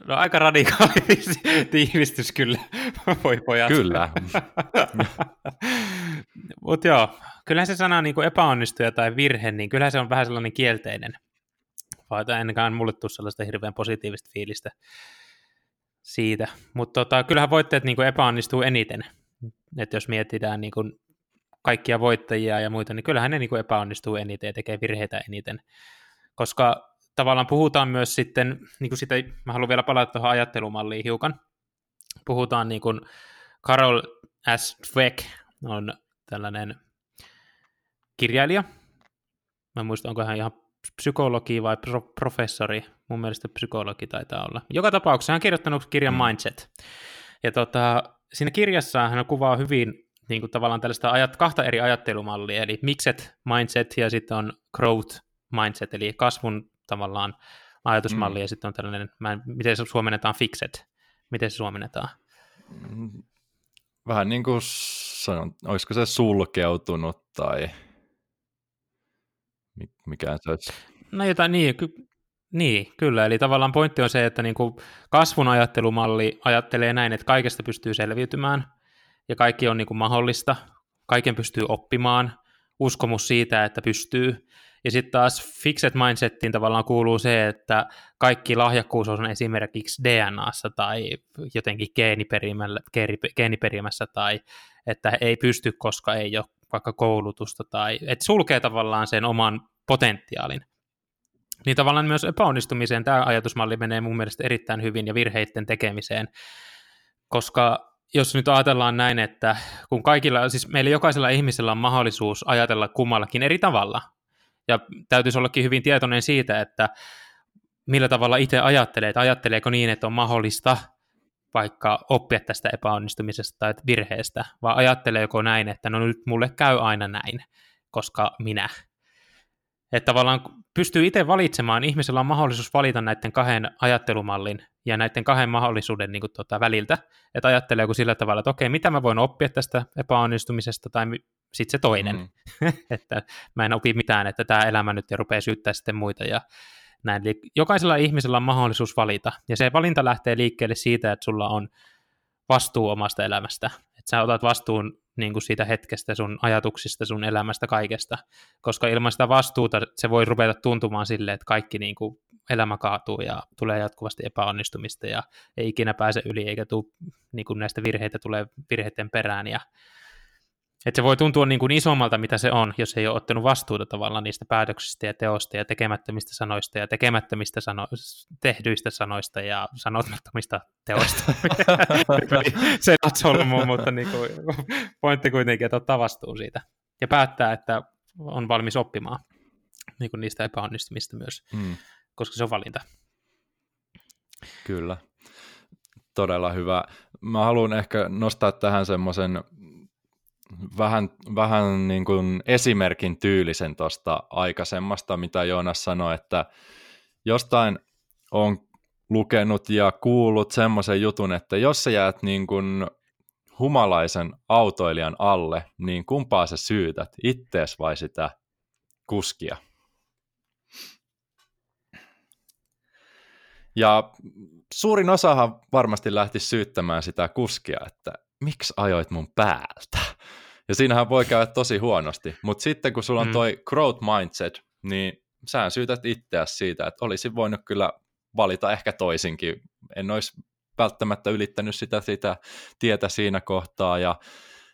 No aika radikaali tiivistys kyllä, voi pojat. Kyllä. Mutta joo, kyllähän se sana niin epäonnistuja tai virhe, niin kyllähän se on vähän sellainen kielteinen. Vaikka ennenkaan mulle tule sellaista hirveän positiivista fiilistä siitä. Mutta tota, kyllähän voitteet niin epäonnistuu eniten. Että jos mietitään niin kuin kaikkia voittajia ja muita, niin kyllähän ne niin epäonnistuu eniten ja tekee virheitä eniten. Koska tavallaan puhutaan myös sitten, niin kuin sitä, mä haluan vielä palata tuohon ajattelumalliin hiukan, puhutaan niin kuin Carol S. Dweck on tällainen kirjailija, mä muistan, onko hän ihan psykologi vai pro- professori, mun mielestä psykologi taitaa olla. Joka tapauksessa hän on kirjoittanut kirjan mm. Mindset, ja tota, siinä kirjassa hän kuvaa hyvin niin kuin tavallaan tällaista ajat, kahta eri ajattelumallia, eli mixed mindset ja sitten on growth mindset, eli kasvun tavallaan ajatusmalli, mm. ja sitten on tällainen, mä en, miten se suomennetaan fixed, miten se suomennetaan? Mm, vähän niin kuin sanon, olisiko se sulkeutunut tai mikä se olisi? No jotain niin, ky- niin, kyllä. Eli tavallaan pointti on se, että niin kuin kasvun ajattelumalli ajattelee näin, että kaikesta pystyy selviytymään ja kaikki on niin kuin mahdollista, kaiken pystyy oppimaan, uskomus siitä, että pystyy, ja sitten taas fixed mindsettiin tavallaan kuuluu se, että kaikki lahjakkuus on esimerkiksi DNAssa tai jotenkin geeniperimässä tai että ei pysty, koska ei ole vaikka koulutusta tai että sulkee tavallaan sen oman potentiaalin. Niin tavallaan myös epäonnistumiseen tämä ajatusmalli menee mun mielestä erittäin hyvin ja virheiden tekemiseen, koska jos nyt ajatellaan näin, että kun kaikilla, siis meillä jokaisella ihmisellä on mahdollisuus ajatella kummallakin eri tavalla, ja täytyisi ollakin hyvin tietoinen siitä, että millä tavalla itse ajattelee, että ajatteleeko niin, että on mahdollista vaikka oppia tästä epäonnistumisesta tai virheestä, vai ajatteleeko näin, että no nyt mulle käy aina näin, koska minä. Että tavallaan pystyy itse valitsemaan, ihmisellä on mahdollisuus valita näiden kahden ajattelumallin ja näiden kahden mahdollisuuden niin kuin, tuota, väliltä, että ajatteleeko sillä tavalla, että okei, mitä mä voin oppia tästä epäonnistumisesta, tai sitten se toinen, mm. että mä en opi mitään, että tämä elämä nyt ja rupeaa syyttää sitten muita ja näin. Eli jokaisella ihmisellä on mahdollisuus valita, ja se valinta lähtee liikkeelle siitä, että sulla on vastuu omasta elämästä, että sä otat vastuun niin kuin siitä hetkestä, sun ajatuksista, sun elämästä, kaikesta, koska ilman sitä vastuuta se voi ruveta tuntumaan silleen, että kaikki niin kuin elämä kaatuu ja tulee jatkuvasti epäonnistumista ja ei ikinä pääse yli eikä tule niin kuin näistä virheitä tulee virheiden perään. Ja Että se voi tuntua niin kuin isommalta, mitä se on, jos ei ole ottanut vastuuta tavallaan niistä päätöksistä ja teosta ja tekemättömistä sanoista ja tekemättömistä sano- tehdyistä sanoista ja sanomattomista teoista. se on solmu, mutta niin kuin, pointti kuitenkin, että ottaa vastuun siitä ja päättää, että on valmis oppimaan niin kuin niistä epäonnistumista myös, mm. koska se on valinta. Kyllä, todella hyvä. Mä haluan ehkä nostaa tähän semmoisen vähän, vähän niin kuin esimerkin tyylisen tuosta aikaisemmasta, mitä Joonas sanoi, että jostain on lukenut ja kuullut semmoisen jutun, että jos sä jäät niin kuin humalaisen autoilijan alle, niin kumpaa sä syytät, ittees vai sitä kuskia? Ja suurin osahan varmasti lähti syyttämään sitä kuskia, että miksi ajoit mun päältä? Ja siinähän voi käydä tosi huonosti, mutta sitten kun sulla on mm. toi mm. growth mindset, niin sä syytät itseäsi siitä, että olisin voinut kyllä valita ehkä toisinkin. En olisi välttämättä ylittänyt sitä, sitä tietä siinä kohtaa ja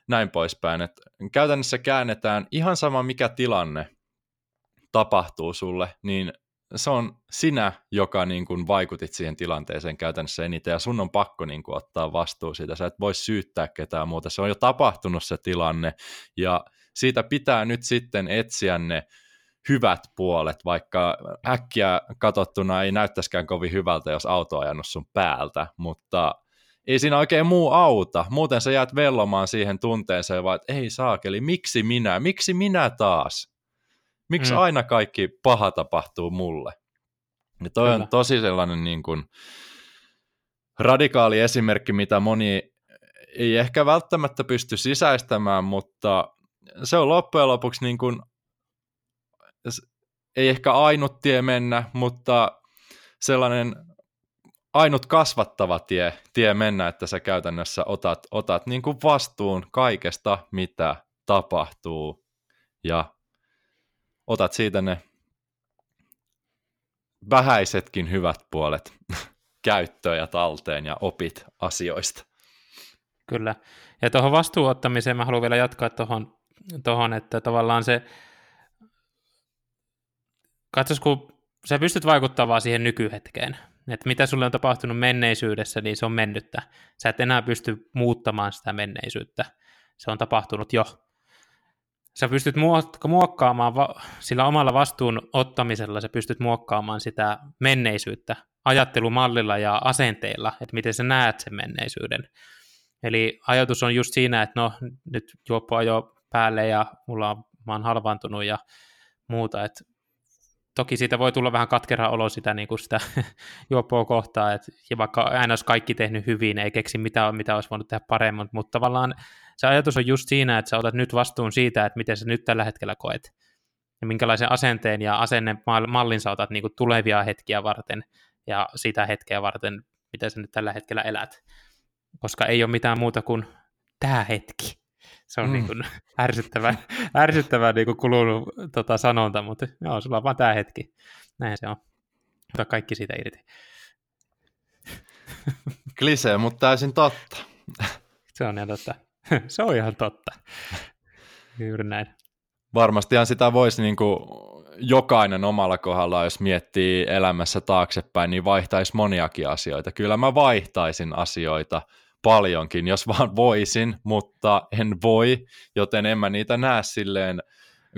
näin poispäin. Et käytännössä käännetään ihan sama mikä tilanne tapahtuu sulle, niin se on sinä, joka niin kuin vaikutit siihen tilanteeseen käytännössä eniten, ja sun on pakko niin kuin ottaa vastuu siitä. Sä et voi syyttää ketään muuta. Se on jo tapahtunut se tilanne, ja siitä pitää nyt sitten etsiä ne hyvät puolet, vaikka äkkiä katsottuna ei näyttäskään kovin hyvältä, jos auto on ajanut sun päältä, mutta ei siinä oikein muu auta. Muuten sä jäät vellomaan siihen tunteeseen, vaan että ei saakeli, miksi minä, miksi minä taas? Miksi mm. aina kaikki paha tapahtuu mulle? Ja toi Kyllä. on tosi sellainen niin kuin radikaali esimerkki, mitä moni ei ehkä välttämättä pysty sisäistämään, mutta se on loppujen lopuksi niin kuin, ei ehkä ainut tie mennä, mutta sellainen ainut kasvattava tie, tie mennä, että sä käytännössä otat, otat niin kuin vastuun kaikesta, mitä tapahtuu ja otat siitä ne vähäisetkin hyvät puolet käyttöön ja talteen ja opit asioista. Kyllä. Ja tuohon vastuuottamiseen mä haluan vielä jatkaa tuohon, tohon, että tavallaan se, katsos kun sä pystyt vaikuttamaan siihen nykyhetkeen, että mitä sulle on tapahtunut menneisyydessä, niin se on mennyttä. Sä et enää pysty muuttamaan sitä menneisyyttä. Se on tapahtunut jo sä pystyt muokkaamaan sillä omalla vastuun ottamisella, sä pystyt muokkaamaan sitä menneisyyttä ajattelumallilla ja asenteilla, että miten sä näet sen menneisyyden. Eli ajatus on just siinä, että no nyt juoppo jo päälle ja mulla on, mä oon halvaantunut ja muuta, että toki siitä voi tulla vähän katkera olo sitä, niin kuin sitä juoppoa kohtaa, että ja vaikka aina olisi kaikki tehnyt hyvin, ei keksi mitä, mitä olisi voinut tehdä paremmin, mutta tavallaan se ajatus on just siinä, että sä otat nyt vastuun siitä, että miten sä nyt tällä hetkellä koet, ja minkälaisen asenteen ja mallin sä otat niin kuin tulevia hetkiä varten, ja sitä hetkeä varten, miten sä nyt tällä hetkellä elät. Koska ei ole mitään muuta kuin tämä hetki. Se on mm. niin kuin ärsyttävä, ärsyttävä niin kuin kulunut tota, sanonta, mutta joo, sulla on vaan tämä hetki. Näin se on. Ota kaikki siitä irti. Klisee, mutta täysin totta. Se on ihan totta. se on ihan totta. Juuri näin. Varmastihan sitä voisi niin kuin jokainen omalla kohdalla, jos miettii elämässä taaksepäin, niin vaihtaisi moniakin asioita. Kyllä mä vaihtaisin asioita paljonkin, jos vaan voisin, mutta en voi, joten en mä niitä näe silleen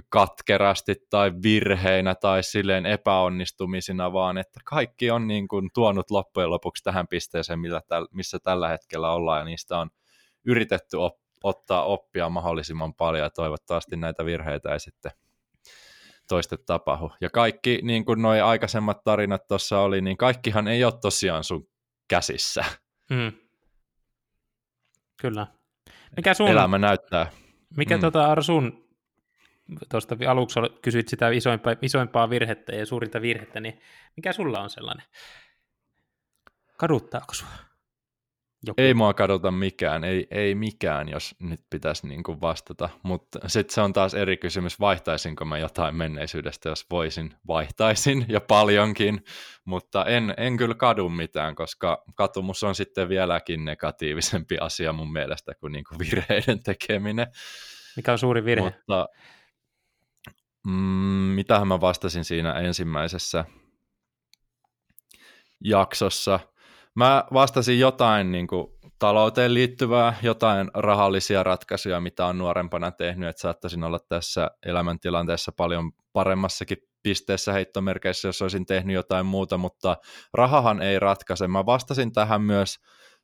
katkerasti tai virheinä tai silleen epäonnistumisina, vaan että kaikki on niin kuin tuonut loppujen lopuksi tähän pisteeseen, missä tällä hetkellä ollaan, ja niistä on yritetty op- ottaa oppia mahdollisimman paljon, ja toivottavasti näitä virheitä ei sitten toiste tapahdu. Ja kaikki, niin kuin nuo aikaisemmat tarinat tuossa oli, niin kaikkihan ei ole tosiaan sun käsissä. Mm. Kyllä. Mikä sun... Elämä näyttää. Mikä mm. tota, Ar, sun, tuosta aluksi kysyit sitä isoimpaa, isoimpaa virhettä ja suurinta virhettä, niin mikä sulla on sellainen? Kaduttaako sua? Joku. Ei mua kadota mikään, ei, ei mikään, jos nyt pitäisi niin kuin vastata, mutta sitten se on taas eri kysymys, vaihtaisinko mä jotain menneisyydestä, jos voisin, vaihtaisin ja paljonkin, mutta en, en kyllä kadu mitään, koska katumus on sitten vieläkin negatiivisempi asia mun mielestä kuin, niin kuin virheiden tekeminen. Mikä on suuri virhe? Mutta mm, mitähän mä vastasin siinä ensimmäisessä jaksossa? Mä vastasin jotain niin kuin, talouteen liittyvää, jotain rahallisia ratkaisuja, mitä on nuorempana tehnyt, että saattaisin olla tässä elämäntilanteessa paljon paremmassakin pisteessä heittomerkeissä, jos olisin tehnyt jotain muuta, mutta rahahan ei ratkaise. Mä vastasin tähän myös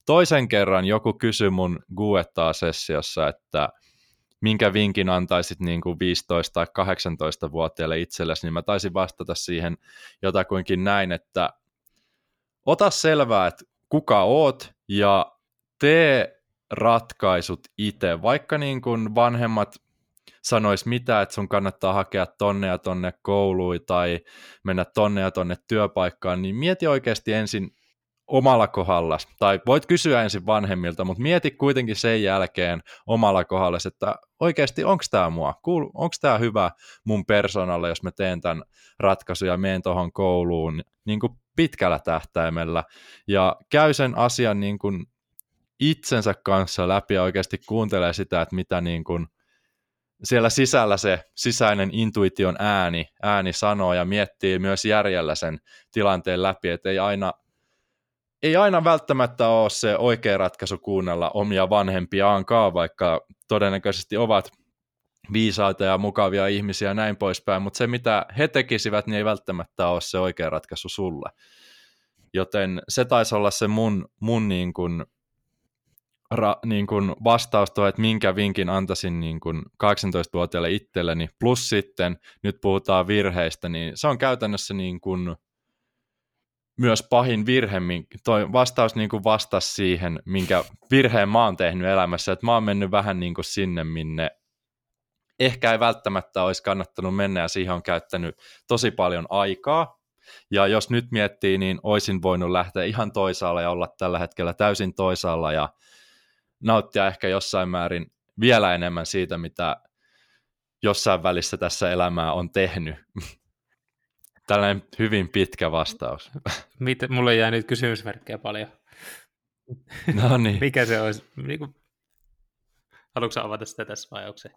toisen kerran, joku kysyi mun Guettaa-sessiossa, että minkä vinkin antaisit niin kuin 15- tai 18-vuotiaille itsellesi, niin mä taisin vastata siihen jotakuinkin näin, että ota selvää, että kuka oot ja tee ratkaisut itse, vaikka niin kuin vanhemmat sanois mitä, että sun kannattaa hakea tonne ja tonne kouluun tai mennä tonne ja tonne työpaikkaan, niin mieti oikeasti ensin omalla kohdalla, tai voit kysyä ensin vanhemmilta, mutta mieti kuitenkin sen jälkeen omalla kohdalla, että oikeasti onko tämä mua, onko tämä hyvä mun persoonalle, jos mä teen tämän ratkaisun ja menen tuohon kouluun? Niin kuin pitkällä tähtäimellä, ja käy sen asian niin kuin itsensä kanssa läpi ja oikeasti kuuntelee sitä, että mitä niin kuin siellä sisällä se sisäinen intuition ääni, ääni sanoo ja miettii myös järjellä sen tilanteen läpi, että ei aina, ei aina välttämättä ole se oikea ratkaisu kuunnella omia vanhempiaankaan, vaikka todennäköisesti ovat viisaita ja mukavia ihmisiä ja näin poispäin, mutta se mitä he tekisivät, niin ei välttämättä ole se oikea ratkaisu sulle. Joten se taisi olla se mun, mun niin kuin ra, niin kuin vastaus tuo, että minkä vinkin antaisin niin kuin 18-vuotiaille itselleni, plus sitten nyt puhutaan virheistä, niin se on käytännössä niin kuin myös pahin virhe, toi vastaus niin kuin vastasi siihen, minkä virheen mä oon tehnyt elämässä, että mä oon mennyt vähän niin kuin sinne, minne ehkä ei välttämättä olisi kannattanut mennä ja siihen on käyttänyt tosi paljon aikaa, ja jos nyt miettii, niin olisin voinut lähteä ihan toisaalla ja olla tällä hetkellä täysin toisaalla ja nauttia ehkä jossain määrin vielä enemmän siitä, mitä jossain välissä tässä elämää on tehnyt. Tällainen hyvin pitkä vastaus. Miten, mulle jää nyt kysymysmerkkejä paljon. No niin. Mikä se olisi? Niin kuin... Haluatko avata sitä tässä vai onko se,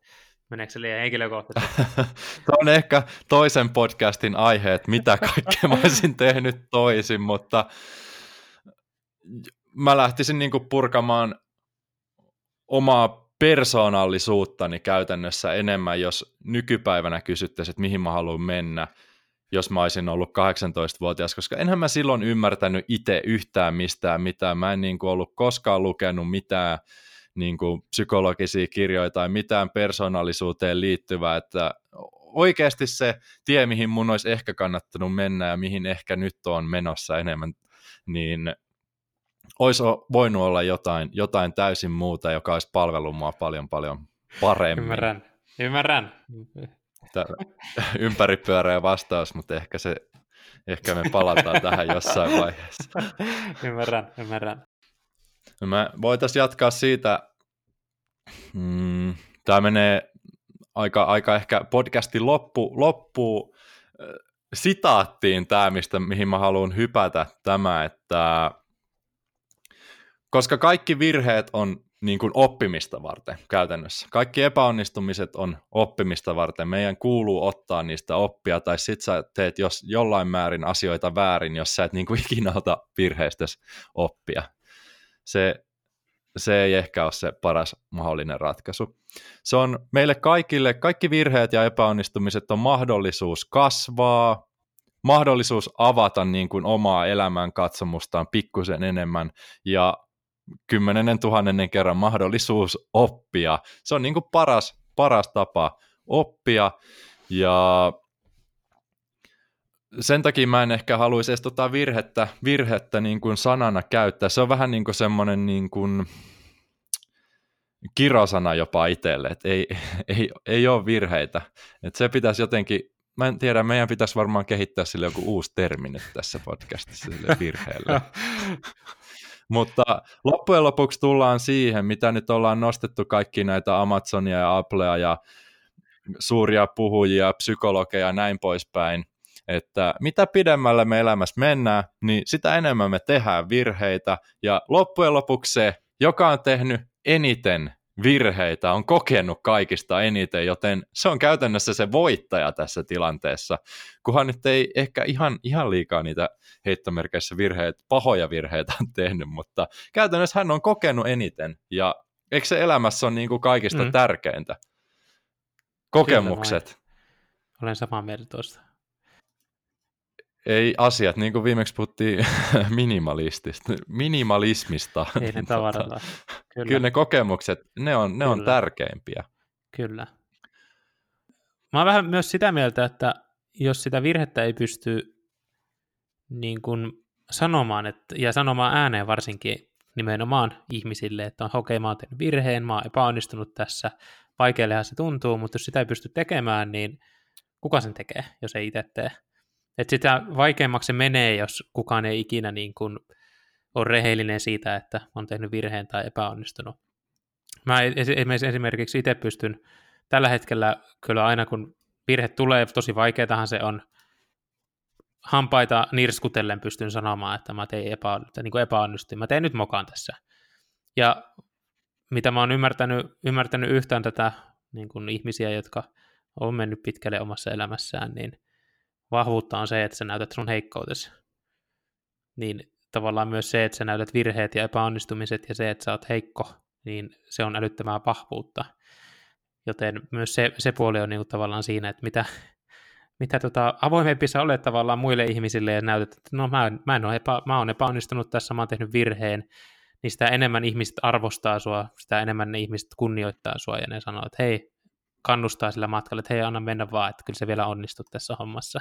meneekö se liian henkilökohtaisesti? Tämä on ehkä toisen podcastin aihe, että mitä kaikkea mä olisin tehnyt toisin, mutta mä lähtisin niin purkamaan omaa persoonallisuuttani käytännössä enemmän, jos nykypäivänä kysyttäisiin, että mihin mä haluan mennä, jos mä olisin ollut 18-vuotias, koska enhän mä silloin ymmärtänyt itse yhtään mistään mitään. Mä en niin ollut koskaan lukenut mitään niin kuin psykologisia kirjoja tai mitään persoonallisuuteen liittyvää, että oikeasti se tie, mihin mun olisi ehkä kannattanut mennä ja mihin ehkä nyt on menossa enemmän, niin olisi voinut olla jotain, jotain täysin muuta, joka olisi palvellut mua paljon paljon paremmin. Ymmärrän, ymmärrän. ympäripyöreä vastaus, mutta ehkä, se, ehkä me palataan tähän jossain vaiheessa. ymmärrän, ymmärrän. Me voitaisiin jatkaa siitä, mm, tämä menee aika, aika ehkä podcastin loppu, loppu sitaattiin tämä, mistä, mihin mä haluan hypätä tämä, että koska kaikki virheet on niin kuin oppimista varten käytännössä. Kaikki epäonnistumiset on oppimista varten. Meidän kuuluu ottaa niistä oppia, tai sit sä teet jos jollain määrin asioita väärin, jos sä et niin kuin ikinä ota virheistä oppia. Se, se ei ehkä ole se paras mahdollinen ratkaisu. Se on meille kaikille, kaikki virheet ja epäonnistumiset on mahdollisuus kasvaa, mahdollisuus avata niin kuin omaa elämän katsomustaan pikkusen enemmän ja kymmenennen tuhannennen kerran mahdollisuus oppia. Se on niin kuin paras, paras tapa oppia ja sen takia mä en ehkä haluaisi edes tota virhettä, virhettä niin kuin sanana käyttää. Se on vähän niin kuin semmoinen niin kuin kirosana jopa itselle, että ei, ei, ei ole virheitä. Että se pitäisi jotenkin, mä en tiedä, meidän pitäisi varmaan kehittää sille joku uusi termi nyt tässä podcastissa sille virheelle. Mutta loppujen lopuksi tullaan siihen, mitä nyt ollaan nostettu kaikki näitä Amazonia ja Applea ja suuria puhujia, psykologeja ja näin poispäin, että mitä pidemmälle me elämässä mennään, niin sitä enemmän me tehdään virheitä, ja loppujen lopuksi se, joka on tehnyt eniten virheitä on kokenut kaikista eniten, joten se on käytännössä se voittaja tässä tilanteessa, kunhan nyt ei ehkä ihan, ihan liikaa niitä heittomerkeissä virheitä, pahoja virheitä on tehnyt, mutta käytännössä hän on kokenut eniten, ja eikö se elämässä on niin kuin kaikista mm. tärkeintä? Kokemukset. Olen samaa mieltä tuosta ei asiat, niin kuin viimeksi puhuttiin minimalistista, minimalismista. Ei ne tavaralla. Kyllä. kyllä ne kokemukset, ne on, ne on tärkeimpiä. Kyllä. Mä oon vähän myös sitä mieltä, että jos sitä virhettä ei pysty niin kuin sanomaan, että, ja sanomaan ääneen varsinkin nimenomaan ihmisille, että on okei, mä oon tehnyt virheen, mä oon epäonnistunut tässä, vaikeallehan se tuntuu, mutta jos sitä ei pysty tekemään, niin kuka sen tekee, jos ei itse tee? Että sitä vaikeammaksi se menee, jos kukaan ei ikinä niin kuin ole rehellinen siitä, että on tehnyt virheen tai epäonnistunut. Mä esimerkiksi itse pystyn tällä hetkellä kyllä aina kun virhe tulee, tosi vaikeatahan se on, hampaita nirskutellen pystyn sanomaan, että mä tein epä, niin kuin epäonnistuin. Mä teen nyt mokaan tässä. Ja mitä mä oon ymmärtänyt, ymmärtänyt yhtään tätä niin kuin ihmisiä, jotka on mennyt pitkälle omassa elämässään, niin vahvuutta on se, että sä näytät sun heikkoutesi. Niin tavallaan myös se, että sä näytät virheet ja epäonnistumiset ja se, että sä oot heikko, niin se on älyttömää vahvuutta. Joten myös se, se puoli on niin kuin tavallaan siinä, että mitä, mitä tota, avoimempi sä olet tavallaan muille ihmisille ja näytät, että no mä, mä, en ole epä, mä oon epäonnistunut tässä, mä oon tehnyt virheen, niin sitä enemmän ihmiset arvostaa sua, sitä enemmän ne ihmiset kunnioittaa sua ja ne sanoo, että hei, kannustaa sillä matkalla, että hei, anna mennä vaan, että kyllä se vielä onnistut tässä hommassa.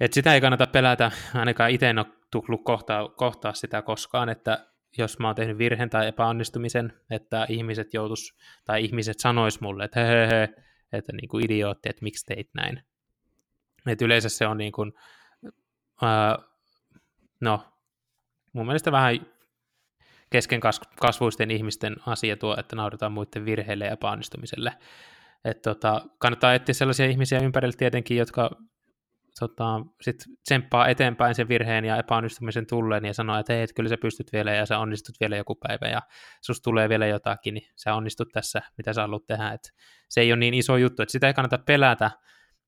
Et sitä ei kannata pelätä, ainakaan itse en ole tullut kohtaa, kohtaa sitä koskaan, että jos mä oon tehnyt virheen tai epäonnistumisen, että ihmiset joutus, tai ihmiset sanois mulle, että he, he, he että niin kuin idiootti, että miksi teit näin. Et yleensä se on niin kuin, uh, no, mun mielestä vähän kesken kasvuisten ihmisten asia tuo, että nauretaan muiden virheille ja epäonnistumiselle. Et tota, kannattaa etsiä sellaisia ihmisiä ympärillä tietenkin, jotka tota, sit tsemppaa eteenpäin sen virheen ja epäonnistumisen tulleen ja sanoo, että hei, et kyllä sä pystyt vielä ja sä onnistut vielä joku päivä ja sus tulee vielä jotakin, niin sä onnistut tässä, mitä sä haluat tehdä. Et se ei ole niin iso juttu, että sitä ei kannata pelätä,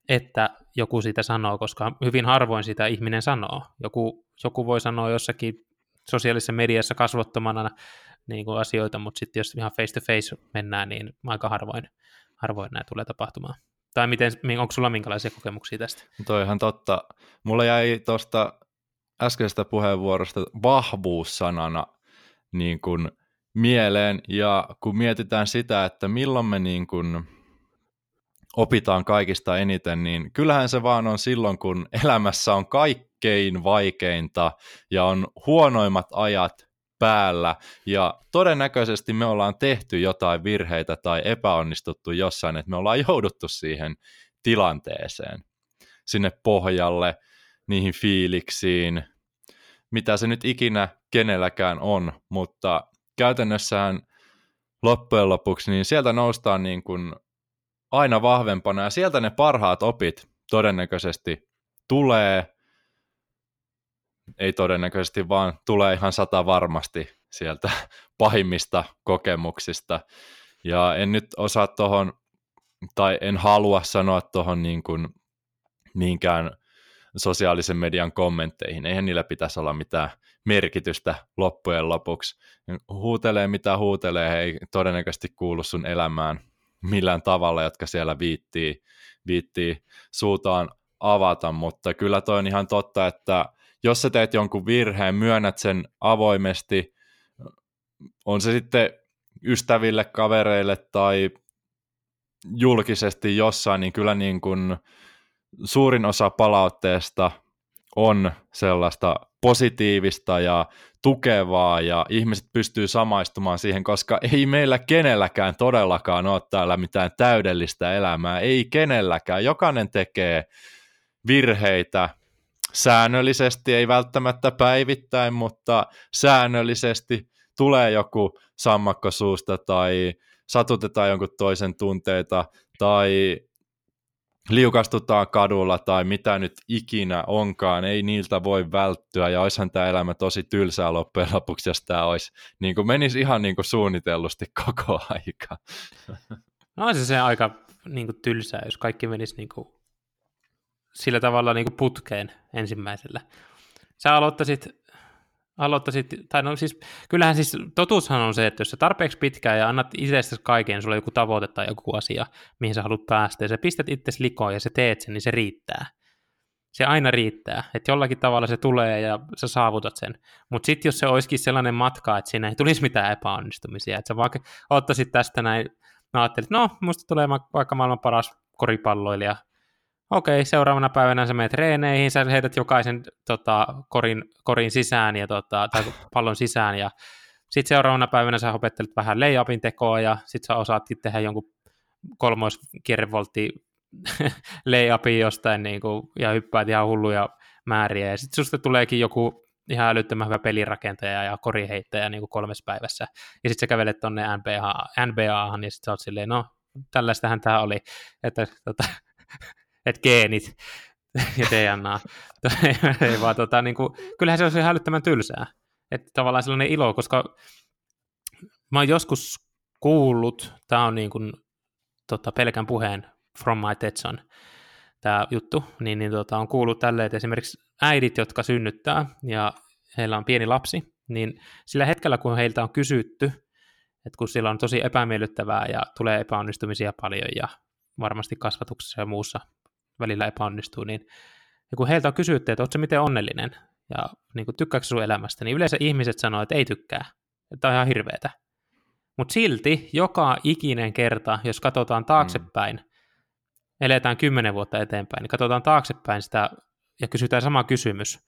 että joku sitä sanoo, koska hyvin harvoin sitä ihminen sanoo. Joku, joku voi sanoa jossakin sosiaalisessa mediassa kasvottomana niin kuin asioita, mutta sitten jos ihan face to face mennään, niin aika harvoin, harvoin näin tulee tapahtumaan. Tai miten, onko sulla minkälaisia kokemuksia tästä? Toi ihan totta. Mulla jäi tuosta äskeisestä puheenvuorosta vahvuussanana niin kuin mieleen, ja kun mietitään sitä, että milloin me niin kuin opitaan kaikista eniten, niin kyllähän se vaan on silloin, kun elämässä on kaikkein vaikeinta ja on huonoimmat ajat päällä. Ja todennäköisesti me ollaan tehty jotain virheitä tai epäonnistuttu jossain, että me ollaan jouduttu siihen tilanteeseen, sinne pohjalle, niihin fiiliksiin, mitä se nyt ikinä kenelläkään on, mutta käytännössähän loppujen lopuksi, niin sieltä noustaan niin kuin aina vahvempana ja sieltä ne parhaat opit todennäköisesti tulee, ei todennäköisesti vaan tulee ihan sata varmasti sieltä pahimmista kokemuksista. Ja en nyt osaa tuohon, tai en halua sanoa tuohon niin kuin sosiaalisen median kommentteihin. Eihän niillä pitäisi olla mitään merkitystä loppujen lopuksi. Huutelee mitä huutelee, ei todennäköisesti kuulu sun elämään millään tavalla, jotka siellä viittii, viittii suutaan avata, mutta kyllä toi on ihan totta, että jos sä teet jonkun virheen, myönnät sen avoimesti, on se sitten ystäville, kavereille tai julkisesti jossain, niin kyllä niin kuin suurin osa palautteesta on sellaista positiivista ja tukevaa ja ihmiset pystyy samaistumaan siihen, koska ei meillä kenelläkään todellakaan ole täällä mitään täydellistä elämää, ei kenelläkään. Jokainen tekee virheitä säännöllisesti, ei välttämättä päivittäin, mutta säännöllisesti tulee joku sammakko suusta tai satutetaan jonkun toisen tunteita tai liukastutaan kadulla tai mitä nyt ikinä onkaan, ei niiltä voi välttyä ja olisihan tämä elämä tosi tylsää loppujen lopuksi, jos tämä olisi, niin kuin menisi ihan niin kuin suunnitellusti koko aika. No se, se aika niin kuin tylsää, jos kaikki menisi niin kuin, sillä tavalla niin kuin putkeen ensimmäisellä. Sä aloittaisit, aloittaisit, tai no siis, kyllähän siis totuushan on se, että jos sä tarpeeksi pitkään ja annat itsestäsi kaiken, sulla on joku tavoite tai joku asia, mihin sä haluat päästä, ja sä pistät itse likoon ja sä teet sen, niin se riittää. Se aina riittää, että jollakin tavalla se tulee ja sä saavutat sen. Mutta sitten jos se olisikin sellainen matka, että siinä ei tulisi mitään epäonnistumisia, että sä vaikka ottaisit tästä näin mä ajattelin, että no, musta tulee vaikka maailman paras koripalloilija. Okei, seuraavana päivänä sä menet treeneihin, sä heität jokaisen tota, korin, korin sisään ja, tota, tai pallon sisään ja sitten seuraavana päivänä sä opettelet vähän layupin tekoa ja sitten sä osaatkin tehdä jonkun kolmoiskierrevoltti layupin jostain niin kuin, ja hyppäät ihan hulluja määriä ja sitten susta tuleekin joku ihan älyttömän hyvä pelirakentaja ja koriheittäjä niin kuin kolmessa päivässä. Ja sitten sä kävelet tonne NBA, NBAhan ja sitten sä oot silleen, no tällaistähän tämä oli, että tota, et geenit ja DNA. ei vaan, tota, niin kuin, kyllähän se olisi ihan älyttömän tylsää. Että tavallaan sellainen ilo, koska mä oon joskus kuullut, tämä on niin kuin, tota, pelkän puheen From My Tetson, tämä juttu, niin, niin tota, on kuullut tälle, että esimerkiksi äidit, jotka synnyttää ja heillä on pieni lapsi, niin sillä hetkellä, kun heiltä on kysytty, että kun sillä on tosi epämiellyttävää ja tulee epäonnistumisia paljon ja varmasti kasvatuksessa ja muussa välillä epäonnistuu, niin ja kun heiltä on kysytty, että oletko miten onnellinen ja niin kuin, tykkääkö sun elämästä, niin yleensä ihmiset sanoo, että ei tykkää, että on ihan hirveetä. Mutta silti joka ikinen kerta, jos katsotaan taaksepäin, mm. eletään kymmenen vuotta eteenpäin, niin katsotaan taaksepäin sitä ja kysytään sama kysymys,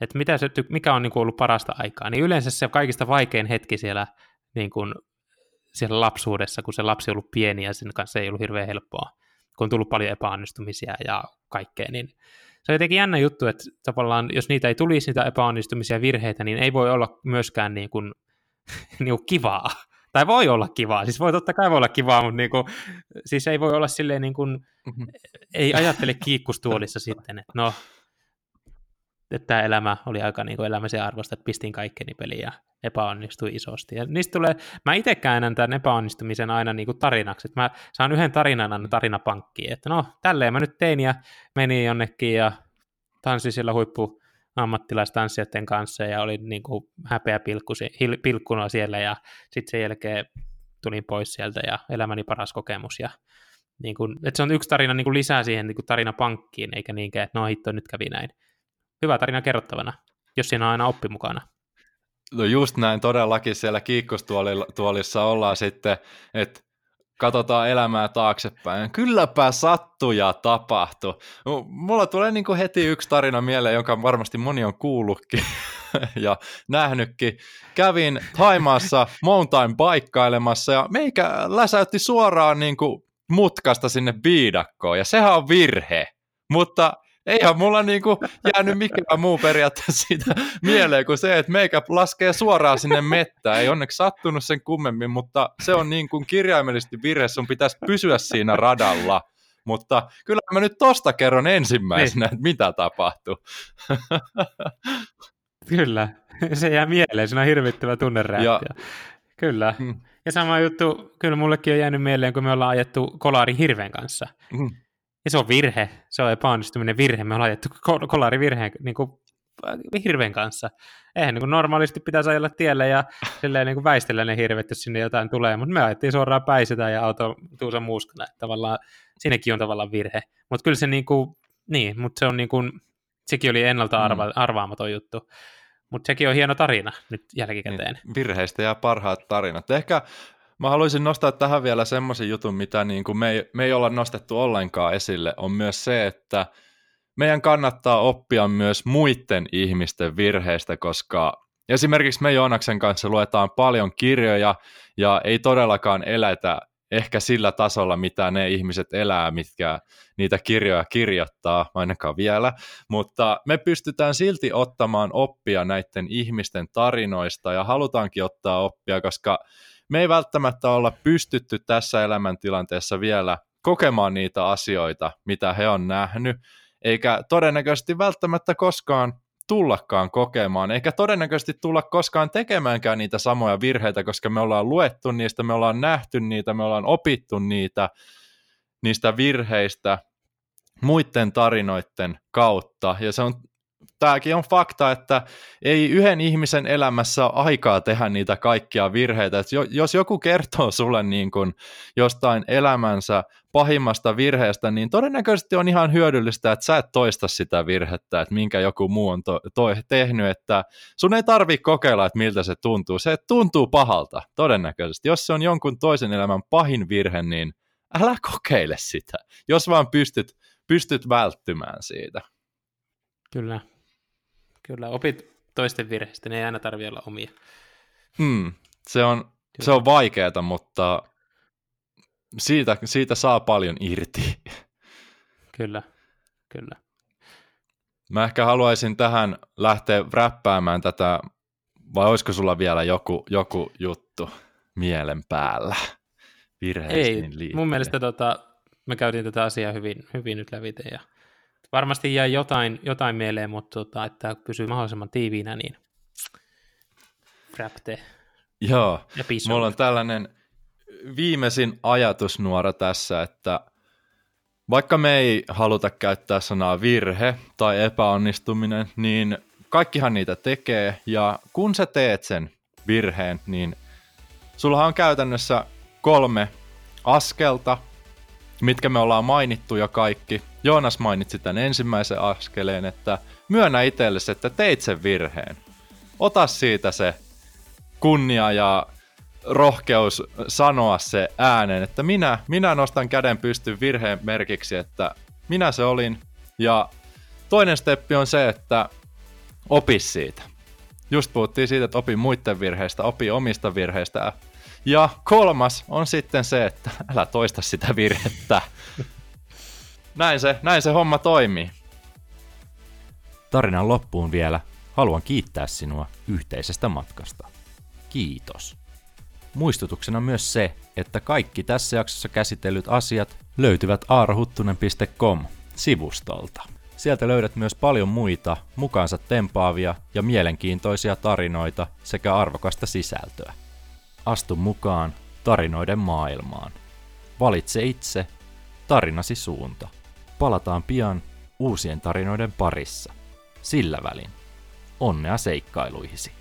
että mitä se, mikä on niin kuin ollut parasta aikaa, niin yleensä se kaikista vaikein hetki siellä, niin kuin, siellä lapsuudessa, kun se lapsi on ollut pieni ja sen kanssa ei ollut hirveän helppoa, kun on tullut paljon epäonnistumisia ja kaikkea, niin se on jotenkin jännä juttu, että tavallaan jos niitä ei tulisi niitä epäonnistumisia ja virheitä, niin ei voi olla myöskään niin kuin, niin kuin kivaa. Tai voi olla kivaa, siis voi totta kai voi olla kivaa, mutta niin kuin, siis ei voi olla silleen niin kuin, mm-hmm. ei ajattele kiikkustuolissa sitten, että no että tämä elämä oli aika niin elämäisen arvosta, että pistin kaikkeni peliin ja epäonnistui isosti. Ja niistä tulee, mä itse käännän tämän epäonnistumisen aina niin kuin tarinaksi, että mä saan yhden tarinan aina tarinapankkiin, että no tälleen mä nyt tein ja menin jonnekin ja tanssin siellä huippu ammattilaistanssijoiden kanssa ja oli niin kuin häpeä pilkkuna siellä ja sitten sen jälkeen tulin pois sieltä ja elämäni paras kokemus ja niin kuin, että se on yksi tarina niin kuin lisää siihen niin kuin tarinapankkiin, eikä niinkään, että no hitto, nyt kävi näin hyvä tarina kerrottavana, jos siinä on aina oppi mukana. No just näin, todellakin siellä kiikkostuolissa ollaan sitten, että katsotaan elämää taaksepäin. Kylläpä sattuu ja tapahtui. Mulla tulee niin kuin heti yksi tarina mieleen, jonka varmasti moni on kuullutkin ja nähnytkin. Kävin Taimaassa mountain baikkailemassa ja meikä läsäytti suoraan niin kuin mutkasta sinne viidakkoon ja sehän on virhe. Mutta eihän mulla niinku jäänyt mikään muu periaatteessa siitä mieleen kuin se, että meikä laskee suoraan sinne mettään. Ei onneksi sattunut sen kummemmin, mutta se on niin kuin kirjaimellisesti virhe, sun pitäisi pysyä siinä radalla. Mutta kyllä mä nyt tosta kerron ensimmäisenä, niin. että mitä tapahtui. Kyllä, se jää mieleen, se on hirvittävä tunnereaktio. Ja, kyllä. Hmm. Ja sama juttu, kyllä mullekin on jäänyt mieleen, kun me ollaan ajettu kolari hirven kanssa. Hmm. Ja se on virhe, se on epäonnistuminen virhe, me ollaan ajettu kolari virheen niin kuin hirven kanssa. Eihän niin kuin normaalisti pitäisi ajella tielle ja silleen niin kuin väistellä ne hirvet, jos sinne jotain tulee, mutta me ajettiin suoraan päisetä ja auto tuusa muuskana, että tavallaan siinäkin on tavallaan virhe. Mutta kyllä se niin kuin, niin, mutta se on niin kuin, sekin oli ennalta arva, mm. arvaamaton juttu. Mutta sekin on hieno tarina nyt jälkikäteen. Niin, virheistä ja parhaat tarinat. Ehkä Mä haluaisin nostaa tähän vielä semmoisen jutun, mitä niin kuin me, ei, me ei olla nostettu ollenkaan esille, on myös se, että meidän kannattaa oppia myös muiden ihmisten virheistä, koska esimerkiksi me Joonaksen kanssa luetaan paljon kirjoja ja ei todellakaan elätä ehkä sillä tasolla, mitä ne ihmiset elää, mitkä niitä kirjoja kirjoittaa, ainakaan vielä, mutta me pystytään silti ottamaan oppia näiden ihmisten tarinoista ja halutaankin ottaa oppia, koska me ei välttämättä olla pystytty tässä elämäntilanteessa vielä kokemaan niitä asioita, mitä he on nähnyt, eikä todennäköisesti välttämättä koskaan tullakaan kokemaan, eikä todennäköisesti tulla koskaan tekemäänkään niitä samoja virheitä, koska me ollaan luettu niistä, me ollaan nähty niitä, me ollaan opittu niitä, niistä virheistä muiden tarinoiden kautta, ja se on tämäkin on fakta, että ei yhden ihmisen elämässä ole aikaa tehdä niitä kaikkia virheitä. Että jos joku kertoo sulle niin kuin jostain elämänsä pahimmasta virheestä, niin todennäköisesti on ihan hyödyllistä, että sä et toista sitä virhettä, että minkä joku muu on to- to- tehnyt, että sun ei tarvitse kokeilla, että miltä se tuntuu. Se tuntuu pahalta, todennäköisesti. Jos se on jonkun toisen elämän pahin virhe, niin älä kokeile sitä, jos vaan pystyt, pystyt välttymään siitä. Kyllä, Kyllä, opit toisten virheistä, ne ei aina tarvitse olla omia. Hmm, se, on, se on vaikeaa, mutta siitä, siitä saa paljon irti. Kyllä, kyllä. Mä ehkä haluaisin tähän lähteä räppäämään tätä, vai olisiko sulla vielä joku, joku juttu mielen päällä virheisiin Ei, liittyen? mun mielestä tota, me käytiin tätä asiaa hyvin, hyvin nyt lävite ja varmasti jäi jotain, jotain mieleen, mutta tota, että pysyy mahdollisimman tiiviinä, niin Frapte Joo, mulla on tällainen viimeisin ajatusnuora tässä, että vaikka me ei haluta käyttää sanaa virhe tai epäonnistuminen, niin kaikkihan niitä tekee, ja kun sä teet sen virheen, niin sulla on käytännössä kolme askelta, mitkä me ollaan mainittu jo kaikki. Joonas mainitsi tämän ensimmäisen askeleen, että myönnä itsellesi, että teit sen virheen. Ota siitä se kunnia ja rohkeus sanoa se ääneen, että minä, minä nostan käden pystyn virheen merkiksi, että minä se olin. Ja toinen steppi on se, että opi siitä. Just puhuttiin siitä, että opi muiden virheistä, opi omista virheistä ja kolmas on sitten se, että älä toista sitä virhettä. näin, se, näin se homma toimii. Tarinan loppuun vielä haluan kiittää sinua yhteisestä matkasta. Kiitos. Muistutuksena myös se, että kaikki tässä jaksossa käsitellyt asiat löytyvät aarahuttunen.com sivustolta. Sieltä löydät myös paljon muita mukaansa tempaavia ja mielenkiintoisia tarinoita sekä arvokasta sisältöä. Astu mukaan tarinoiden maailmaan. Valitse itse tarinasi suunta. Palataan pian uusien tarinoiden parissa. Sillä välin. Onnea seikkailuihisi.